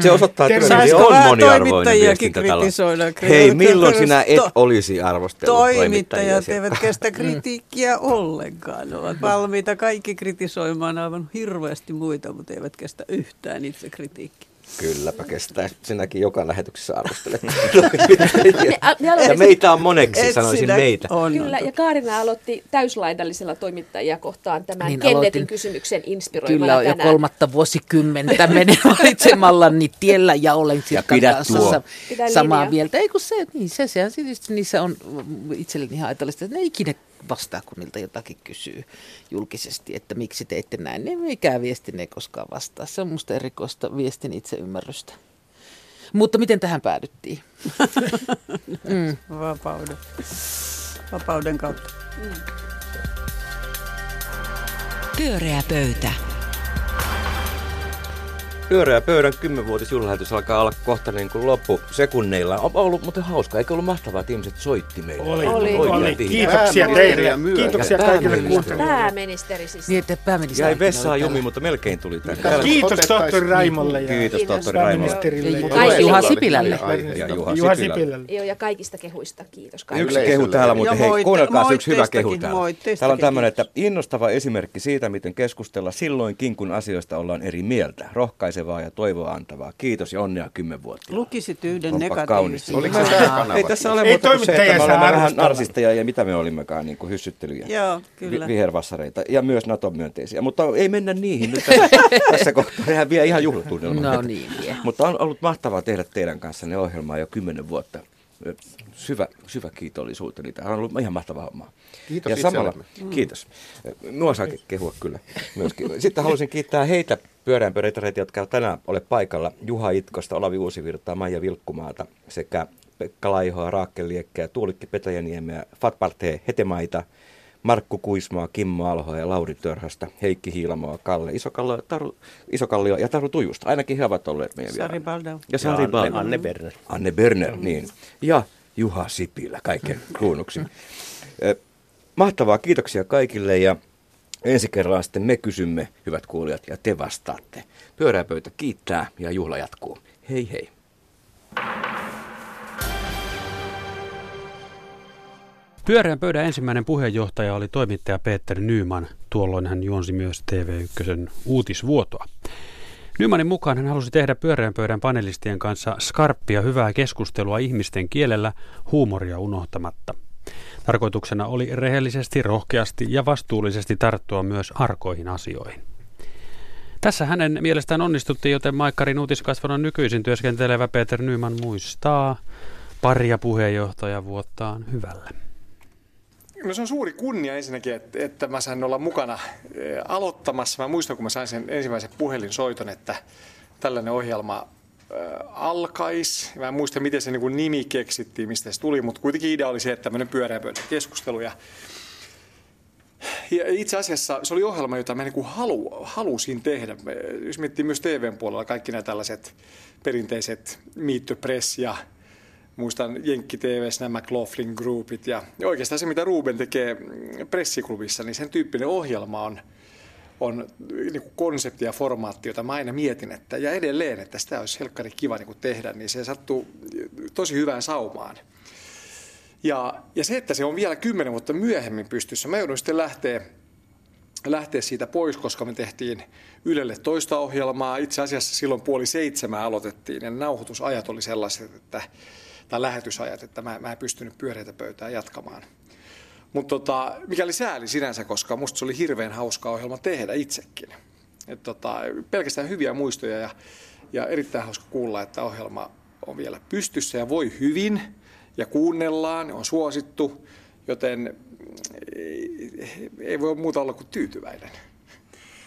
Speaker 15: Se osoittaa, että radio on moniarvoinen
Speaker 8: toimittajiakin
Speaker 15: viestintätalo.
Speaker 8: kritisoida?
Speaker 15: Hei, milloin sinä et olisi arvostellut toimittajia?
Speaker 8: Toimittajat eivät kestä *laughs* kritiikkiä ollenkaan. Ne ovat valmiita kaikki kritisoimaan aivan hirveästi muita, mutta eivät kestä yhtään itse kritiikkiä.
Speaker 4: Kylläpä kestää. Sinäkin joka lähetyksessä arvostelet. *laughs* ja meitä on moneksi, Et sanoisin meitä.
Speaker 11: On. Kyllä, ja Kaarina aloitti täyslaidallisella toimittajia kohtaan tämän niin Kennetin aloitin. kysymyksen inspiroimana
Speaker 10: Kyllä, tänään. jo kolmatta vuosikymmentä menen *laughs* valitsemallani tiellä ja olen
Speaker 4: sitten kanssa tuo.
Speaker 10: samaa mieltä. Ei kun se, niin se, se, se niissä on itselleni ihan ajatellista, että ne ikinä vastaa, kun niiltä jotakin kysyy julkisesti, että miksi teitte näin. Niin mikä viesti ne ei koskaan vastaa. Se on musta erikoista viestin itseymmärrystä. Mutta miten tähän päädyttiin? *laughs*
Speaker 8: mm. Vapauden. Vapauden kautta. Mm.
Speaker 2: Pyöreä pöytä.
Speaker 4: Pyöreä pöydän kymmenvuotisjuhlalähetys alkaa olla kohta niin kuin loppusekunneilla. On ollut muuten hauska, eikö ollut mahtavaa, että ihmiset soitti meille?
Speaker 7: Oli, oli. oli. Kiitoksia teille. Kiitoksia kaikille kuuntelijoille.
Speaker 11: Pääministeri siis.
Speaker 10: Niin, että pääministeri.
Speaker 4: Jäi vessaa jumi, mutta melkein tuli tänne.
Speaker 7: Kiitos tohtori Raimolle.
Speaker 4: Ja Kiitos tohtori Raimolle.
Speaker 10: Ja Juha Sipilälle.
Speaker 4: Ja Juha Sipilälle.
Speaker 11: Joo, ja kaikista kehuista. Kiitos
Speaker 4: kaikille. Yksi kehu täällä, mutta hei, kuunnelkaa yksi hyvä kehu täällä. Täällä on tämmöinen, että innostava esimerkki siitä, miten keskustella silloinkin, kun asioista ollaan eri mieltä. Rohkaiseva rohkaisevaa ja toivoa antavaa. Kiitos ja onnea kymmenvuotiaana.
Speaker 8: Lukisit yhden negatiivisen.
Speaker 4: Oliko se Ei tässä ole muuta kuin se, että me olemme vähän narsisteja ja mitä me olimmekaan, niin kuin hyssyttelyjä.
Speaker 8: Joo, kyllä.
Speaker 4: vihervassareita ja myös NATO-myönteisiä. Mutta ei mennä niihin nyt tässä *laughs* kohtaa. Nehän vie ihan juhlatunnelma.
Speaker 10: No niin.
Speaker 4: Mutta on ollut mahtavaa tehdä teidän kanssanne ohjelmaa jo kymmenen vuotta syvä, syvä kiitollisuuteni. Tämä on ollut ihan mahtava homma.
Speaker 9: Kiitos
Speaker 4: ja samalla, mm. Kiitos. Nuo saa kehua kyllä myöskin. Sitten haluaisin kiittää heitä pyörään pyöreitä jotka tänään ole paikalla. Juha Itkosta, Olavi Uusivirtaa, Maija Vilkkumaata sekä Pekka Laihoa, Raakke Liekkeä, Tuulikki Petäjäniemeä, Fatpartee Hetemaita, Markku Kuismaa, Kimmo Alhoa ja Lauri Törhästä, Heikki Hiilamoa, Kalle Isokallio, Taru, Isokallio ja Taru Tujusta. Ainakin he ovat olleet meidän
Speaker 8: Sari Baldau.
Speaker 4: Ja Sari
Speaker 12: ja Anne, Anne Berner.
Speaker 4: Anne Berner, niin. Ja Juha Sipilä, kaiken kuunnuksi. *laughs* Mahtavaa, kiitoksia kaikille ja ensi kerralla sitten me kysymme, hyvät kuulijat, ja te vastaatte. Pyöräpöytä kiittää ja juhla jatkuu. Hei hei.
Speaker 1: Pyöreän pöydän ensimmäinen puheenjohtaja oli toimittaja Peter Nyman. Tuolloin hän juonsi myös TV1 uutisvuotoa. Nymanin mukaan hän halusi tehdä pyöreän pöydän panelistien kanssa skarppia hyvää keskustelua ihmisten kielellä huumoria unohtamatta. Tarkoituksena oli rehellisesti, rohkeasti ja vastuullisesti tarttua myös arkoihin asioihin. Tässä hänen mielestään onnistuttiin, joten Maikkarin uutiskasvanon nykyisin työskentelevä Peter Nyman muistaa paria puheenjohtajavuottaan hyvällä.
Speaker 3: No se on suuri kunnia ensinnäkin, että, että mä sain olla mukana eh, aloittamassa. Mä muistan, kun mä sain sen ensimmäisen puhelinsoiton, että tällainen ohjelma alkaisi. Mä en muista, miten se niin nimi keksittiin, mistä se tuli, mutta kuitenkin idea oli se, että tämmöinen pyöreä keskustelu. Ja, ja itse asiassa se oli ohjelma, jota mä niin halu, halusin tehdä. Jos miettii myös TVn puolella kaikki nämä tällaiset perinteiset Meet the Press ja muistan Jenkki TVssä nämä McLaughlin Groupit ja, ja oikeastaan se, mitä Ruben tekee pressiklubissa, niin sen tyyppinen ohjelma on, on niin kuin konsepti ja formaatti, jota mä aina mietin, että, ja edelleen, että sitä olisi helkkari kiva niin kuin tehdä, niin se sattuu tosi hyvään saumaan. Ja, ja se, että se on vielä kymmenen vuotta myöhemmin pystyssä, mä joudun sitten lähteä, lähteä siitä pois, koska me tehtiin Ylelle toista ohjelmaa. Itse asiassa silloin puoli seitsemän aloitettiin ja nauhoitusajat oli sellaiset, että tai lähetysajat, että mä, mä en pystynyt pyöreitä pöytää jatkamaan. Mutta tota, mikä oli sääli sinänsä, koska musta se oli hirveän hauska ohjelma tehdä itsekin. Et tota, pelkästään hyviä muistoja ja, ja erittäin hauska kuulla, että ohjelma on vielä pystyssä ja voi hyvin ja kuunnellaan, on suosittu, joten ei, ei voi muuta olla kuin tyytyväinen.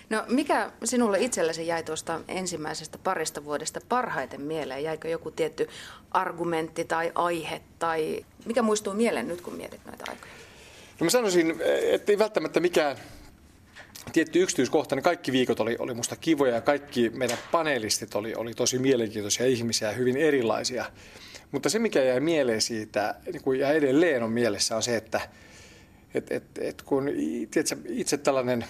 Speaker 20: No mikä sinulle itsellesi jäi tuosta ensimmäisestä parista vuodesta parhaiten mieleen? Jäikö joku tietty argumentti tai aihe tai mikä muistuu mieleen nyt, kun mietit näitä aikoja?
Speaker 3: No mä sanoisin, että ei välttämättä mikään tietty yksityiskohta, niin kaikki viikot oli, oli musta kivoja ja kaikki meidän panelistit oli, oli tosi mielenkiintoisia ihmisiä ja hyvin erilaisia. Mutta se, mikä jäi mieleen siitä niin ja edelleen on mielessä, on se, että et, et, et kun tiedätkö, itse tällainen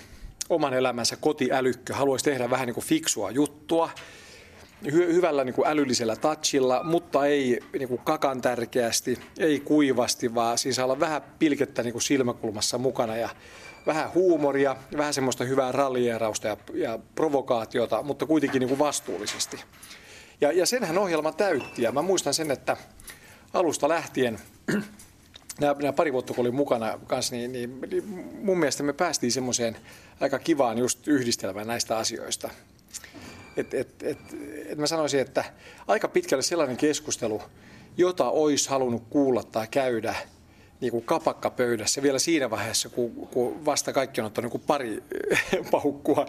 Speaker 3: oman elämänsä kotiälykkö haluaisi tehdä vähän niin kuin fiksua juttua, hy- hyvällä niin kuin älyllisellä touchilla, mutta ei niin kuin kakan tärkeästi, ei kuivasti, vaan siinä saa olla vähän pilkettä niin kuin silmäkulmassa mukana ja vähän huumoria, vähän semmoista hyvää rallierausta ja, ja provokaatiota, mutta kuitenkin niin kuin vastuullisesti. Ja, ja senhän ohjelma täytti. Ja mä muistan sen, että alusta lähtien *clears throat* nämä, pari vuotta kun olin mukana kanssa, niin, niin, niin mun mielestä me päästiin semmoiseen aika kivaan just yhdistelmään näistä asioista. Et, et, et, et mä sanoisin, että aika pitkälle sellainen keskustelu, jota olisi halunnut kuulla tai käydä niin kuin kapakkapöydässä vielä siinä vaiheessa, kun, kun vasta kaikki on ottanut niin pari *laughs* paukkua.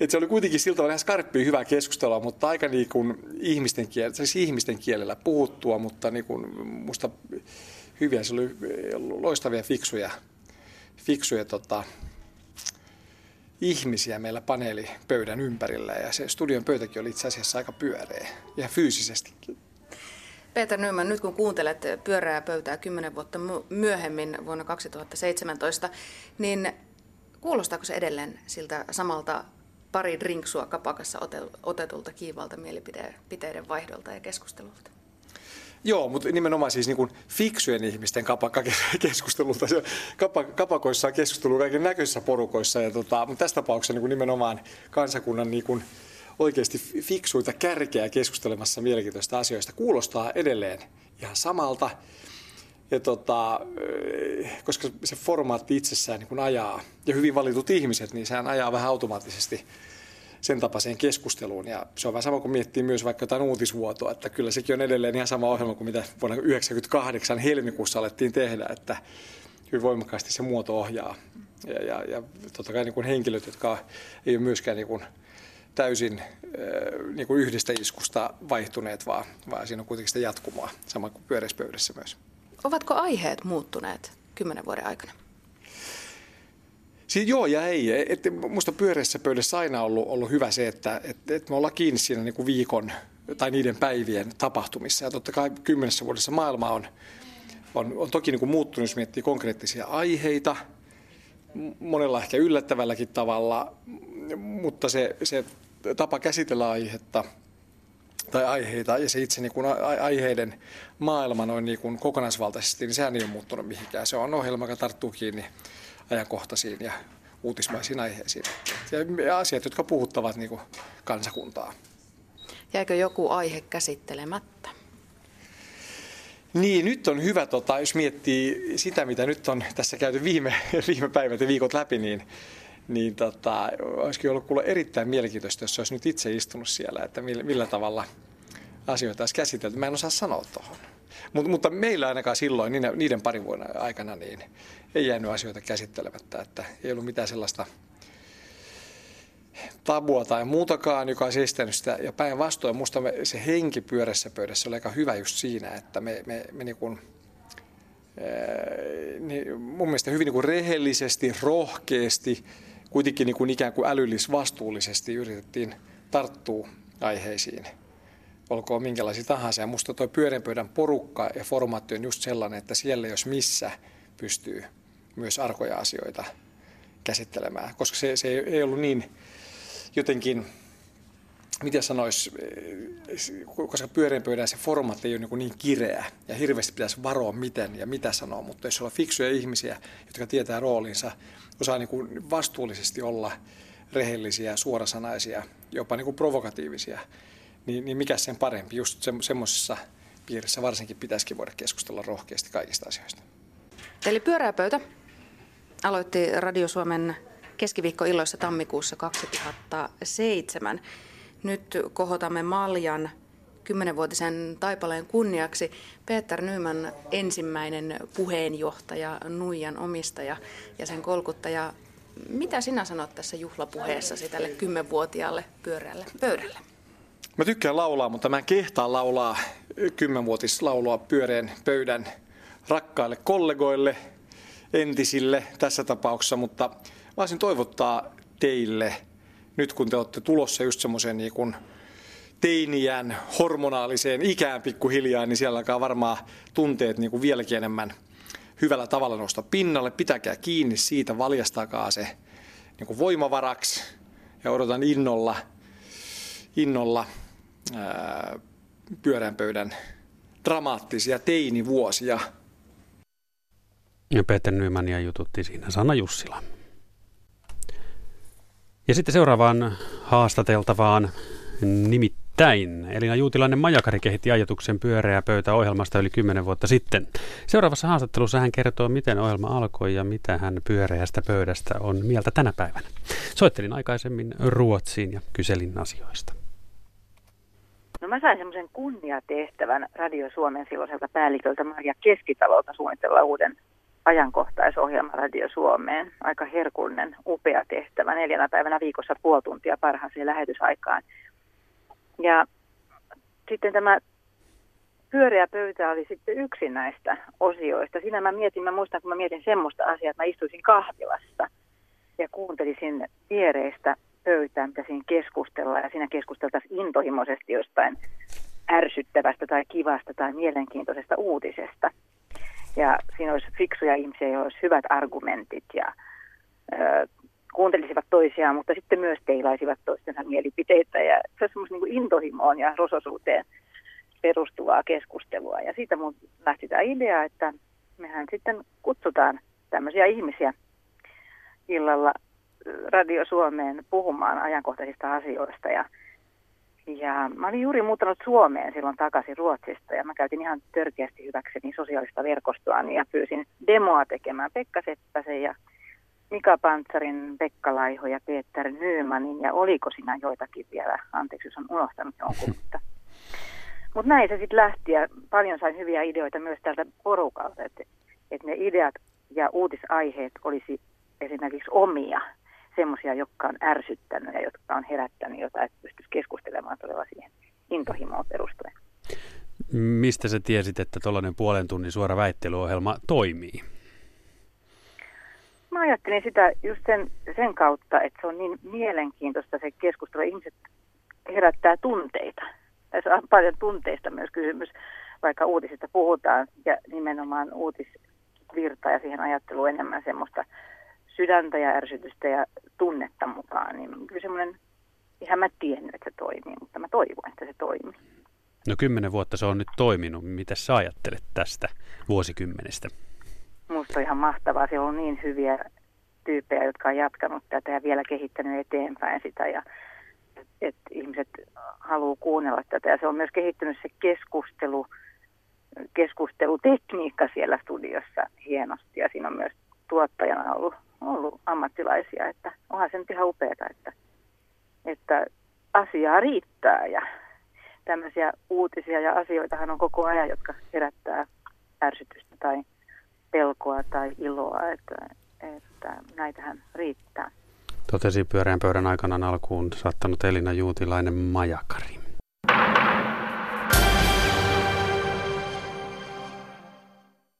Speaker 3: Et se oli kuitenkin siltä ihan skarppia hyvää keskustelua, mutta aika niin kuin ihmisten, kielellä, siis ihmisten kielellä puhuttua, mutta niin kuin musta hyviä, se oli loistavia, fiksuja, fiksuja tota, ihmisiä meillä paneelipöydän ympärillä ja se studion pöytäkin oli itse asiassa aika pyöreä ja fyysisestikin.
Speaker 20: Peter Nyman, nyt kun kuuntelet pyöreää pöytää kymmenen vuotta myöhemmin vuonna 2017, niin kuulostaako se edelleen siltä samalta pari drinksua kapakassa otetulta kiivalta mielipiteiden vaihdolta ja keskustelulta?
Speaker 3: Joo, mutta nimenomaan siis niin kuin fiksujen ihmisten kapakkakeskustelulta. Kapakoissa on keskustelu kaiken näköisissä porukoissa, ja tota, mutta tässä tapauksessa niin kuin nimenomaan kansakunnan niin kuin oikeasti fiksuita kärkeä keskustelemassa mielenkiintoista asioista. Kuulostaa edelleen ihan samalta, ja tota, koska se formaatti itsessään niin kuin ajaa, ja hyvin valitut ihmiset, niin sehän ajaa vähän automaattisesti sen tapaiseen keskusteluun. Ja se on vähän sama kuin miettii myös vaikka jotain uutisvuotoa, että kyllä sekin on edelleen ihan sama ohjelma kuin mitä vuonna 1998 helmikuussa alettiin tehdä, että hyvin voimakkaasti se muoto ohjaa. Ja, ja, ja totta kai niin kuin henkilöt, jotka ei ole myöskään niin kuin täysin niin kuin yhdestä iskusta vaihtuneet, vaan, vaan siinä on kuitenkin sitä jatkumoa, sama kuin pyöreispöydässä myös.
Speaker 20: Ovatko aiheet muuttuneet kymmenen vuoden aikana?
Speaker 3: Siis joo ja ei. Et, musta pyöreässä pöydässä aina ollut, ollut hyvä se, että et, et me ollaan kiinni siinä niin kuin viikon tai niiden päivien tapahtumissa. Ja totta kai kymmenessä vuodessa maailma on, on, on toki niin kuin muuttunut, jos miettii konkreettisia aiheita, monella ehkä yllättävälläkin tavalla, mutta se, se tapa käsitellä aihetta tai aiheita ja se itse niin kuin aiheiden maailma noin niin kuin kokonaisvaltaisesti, niin sehän ei ole muuttunut mihinkään. Se on ohjelma, joka tarttuu kiinni ajankohtaisiin ja uutismaisiin aiheisiin. Ja asiat, jotka puhuttavat niin kuin kansakuntaa.
Speaker 20: Jäikö joku aihe käsittelemättä?
Speaker 3: Niin, nyt on hyvä, tota, jos miettii sitä, mitä nyt on tässä käyty viime, *laughs* viime päivät ja viikot läpi, niin, niin tota, olisikin ollut kuulla erittäin mielenkiintoista, jos olisi nyt itse istunut siellä, että millä, millä tavalla asioita olisi käsitelty. Mä en osaa sanoa tuohon. Mut, mutta meillä ainakaan silloin, niiden, niiden parin vuoden aikana, niin ei jäänyt asioita käsittelemättä, että ei ollut mitään sellaista tabua tai muutakaan, joka olisi estänyt sitä. Ja päinvastoin minusta se henki pyörässä pöydässä oli aika hyvä just siinä, että me, me, me niin kuin, niin mun mielestä hyvin niin kuin rehellisesti, rohkeasti, kuitenkin niin kuin ikään kuin älyllis-vastuullisesti yritettiin tarttua aiheisiin olkoon minkälaisia tahansa. Ja musta tuo pyörän pöydän porukka ja formaatti on just sellainen, että siellä jos missä pystyy myös arkoja asioita käsittelemään, koska se, se ei ollut niin jotenkin, miten sanois, koska pyörän pöydän se formaatti ei ole niin, niin kireä ja hirveästi pitäisi varoa miten ja mitä sanoa, mutta jos on fiksuja ihmisiä, jotka tietää roolinsa, osaa niin kuin vastuullisesti olla rehellisiä, suorasanaisia, jopa niin kuin provokatiivisia, niin, niin mikä sen parempi. Just se, semmoisessa piirissä varsinkin pitäisikin voida keskustella rohkeasti kaikista asioista.
Speaker 20: Eli pyörää pöytä aloitti Radio Suomen keskiviikkoilloissa tammikuussa 2007. Nyt kohotamme Maljan kymmenenvuotisen taipaleen kunniaksi Peter Nyman ensimmäinen puheenjohtaja, Nuijan omistaja ja sen kolkuttaja. Mitä sinä sanot tässä juhlapuheessasi tälle kymmenvuotiaalle pyöreälle pöydälle?
Speaker 3: Mä tykkään laulaa, mutta mä en kehtaa laulaa kymmenvuotislaulua pyöreän pöydän rakkaille kollegoille, entisille tässä tapauksessa, mutta mä voisin toivottaa teille, nyt kun te olette tulossa just semmoiseen niin teiniän hormonaaliseen ikään pikkuhiljaa, niin siellä alkaa varmaan tunteet niin kuin vieläkin enemmän hyvällä tavalla nousta pinnalle. Pitäkää kiinni siitä, valjastakaa se niin kuin voimavaraksi ja odotan innolla, innolla pyörän pöydän dramaattisia teinivuosia.
Speaker 1: Ja Peter Nymania jututti siinä Sanna Jussila. Ja sitten seuraavaan haastateltavaan nimittäin Elina Juutilainen Majakari kehitti ajatuksen pyöreä pöytä ohjelmasta yli 10 vuotta sitten. Seuraavassa haastattelussa hän kertoo, miten ohjelma alkoi ja mitä hän pyöreästä pöydästä on mieltä tänä päivänä. Soittelin aikaisemmin Ruotsiin ja kyselin asioista.
Speaker 21: No mä sain semmoisen kunniatehtävän Radio Suomen silloiselta päälliköltä Maria Keskitalolta suunnitella uuden ajankohtaisohjelma Radio Suomeen. Aika herkullinen, upea tehtävä. Neljänä päivänä viikossa puoli tuntia parhaaseen lähetysaikaan. Ja sitten tämä pyöreä pöytä oli sitten yksi näistä osioista. Siinä mä mietin, mä muistan, kun mä mietin semmoista asiaa, että mä istuisin kahvilassa ja kuuntelisin viereistä pöytää, mitä siinä keskustellaan. Ja siinä keskusteltaisiin intohimoisesti jostain ärsyttävästä tai kivasta tai mielenkiintoisesta uutisesta. Ja siinä olisi fiksuja ihmisiä, joilla olisi hyvät argumentit ja ö, kuuntelisivat toisiaan, mutta sitten myös teilaisivat toistensa mielipiteitä. Ja se on semmoista niin intohimoon ja rososuuteen perustuvaa keskustelua. Ja siitä mun lähti tämä idea, että mehän sitten kutsutaan tämmöisiä ihmisiä illalla Radio Suomeen puhumaan ajankohtaisista asioista. Ja, ja mä olin juuri muuttanut Suomeen silloin takaisin Ruotsista ja mä käytin ihan törkeästi hyväkseni sosiaalista verkostoa ja pyysin demoa tekemään Pekka Seppäsen ja Mika Pantsarin, Pekka Laiho ja Peter Nymanin. Ja oliko siinä joitakin vielä, anteeksi jos on unohtanut jonkun, *laughs* mutta mutta näin se sitten lähti ja paljon sain hyviä ideoita myös tältä porukalta, että, että ne ideat ja uutisaiheet olisi esimerkiksi omia, semmoisia, jotka on ärsyttänyt ja jotka on herättänyt jotain, että pystyisi keskustelemaan todella siihen intohimoon perustuen.
Speaker 1: Mistä sä tiesit, että tuollainen puolen tunnin suora väittelyohjelma toimii?
Speaker 21: Mä ajattelin sitä just sen, sen kautta, että se on niin mielenkiintoista se keskustelu. Ihmiset herättää tunteita. Tässä on paljon tunteista myös kysymys, vaikka uutisista puhutaan ja nimenomaan uutisvirta ja siihen ajatteluun enemmän semmoista sydäntä ja ärsytystä ja tunnetta mukaan. Niin kyllä semmoinen, ihan mä tiennyt, että se toimii, mutta mä toivon, että se toimii.
Speaker 1: No kymmenen vuotta se on nyt toiminut. Mitä sä ajattelet tästä vuosikymmenestä?
Speaker 21: Musta on ihan mahtavaa. Siellä on niin hyviä tyyppejä, jotka on jatkanut tätä ja vielä kehittänyt eteenpäin sitä. Ja että ihmiset haluaa kuunnella tätä. Ja se on myös kehittynyt se keskustelu, keskustelutekniikka siellä studiossa hienosti. Ja siinä on myös tuottajana ollut, ollut ammattilaisia, että onhan se nyt ihan upeaa, että, että asiaa riittää ja tämmöisiä uutisia ja asioitahan on koko ajan, jotka herättää ärsytystä tai pelkoa tai iloa, että, että näitähän riittää.
Speaker 1: Totesi pyöreän pöydän aikana alkuun saattanut Elina Juutilainen Majakari.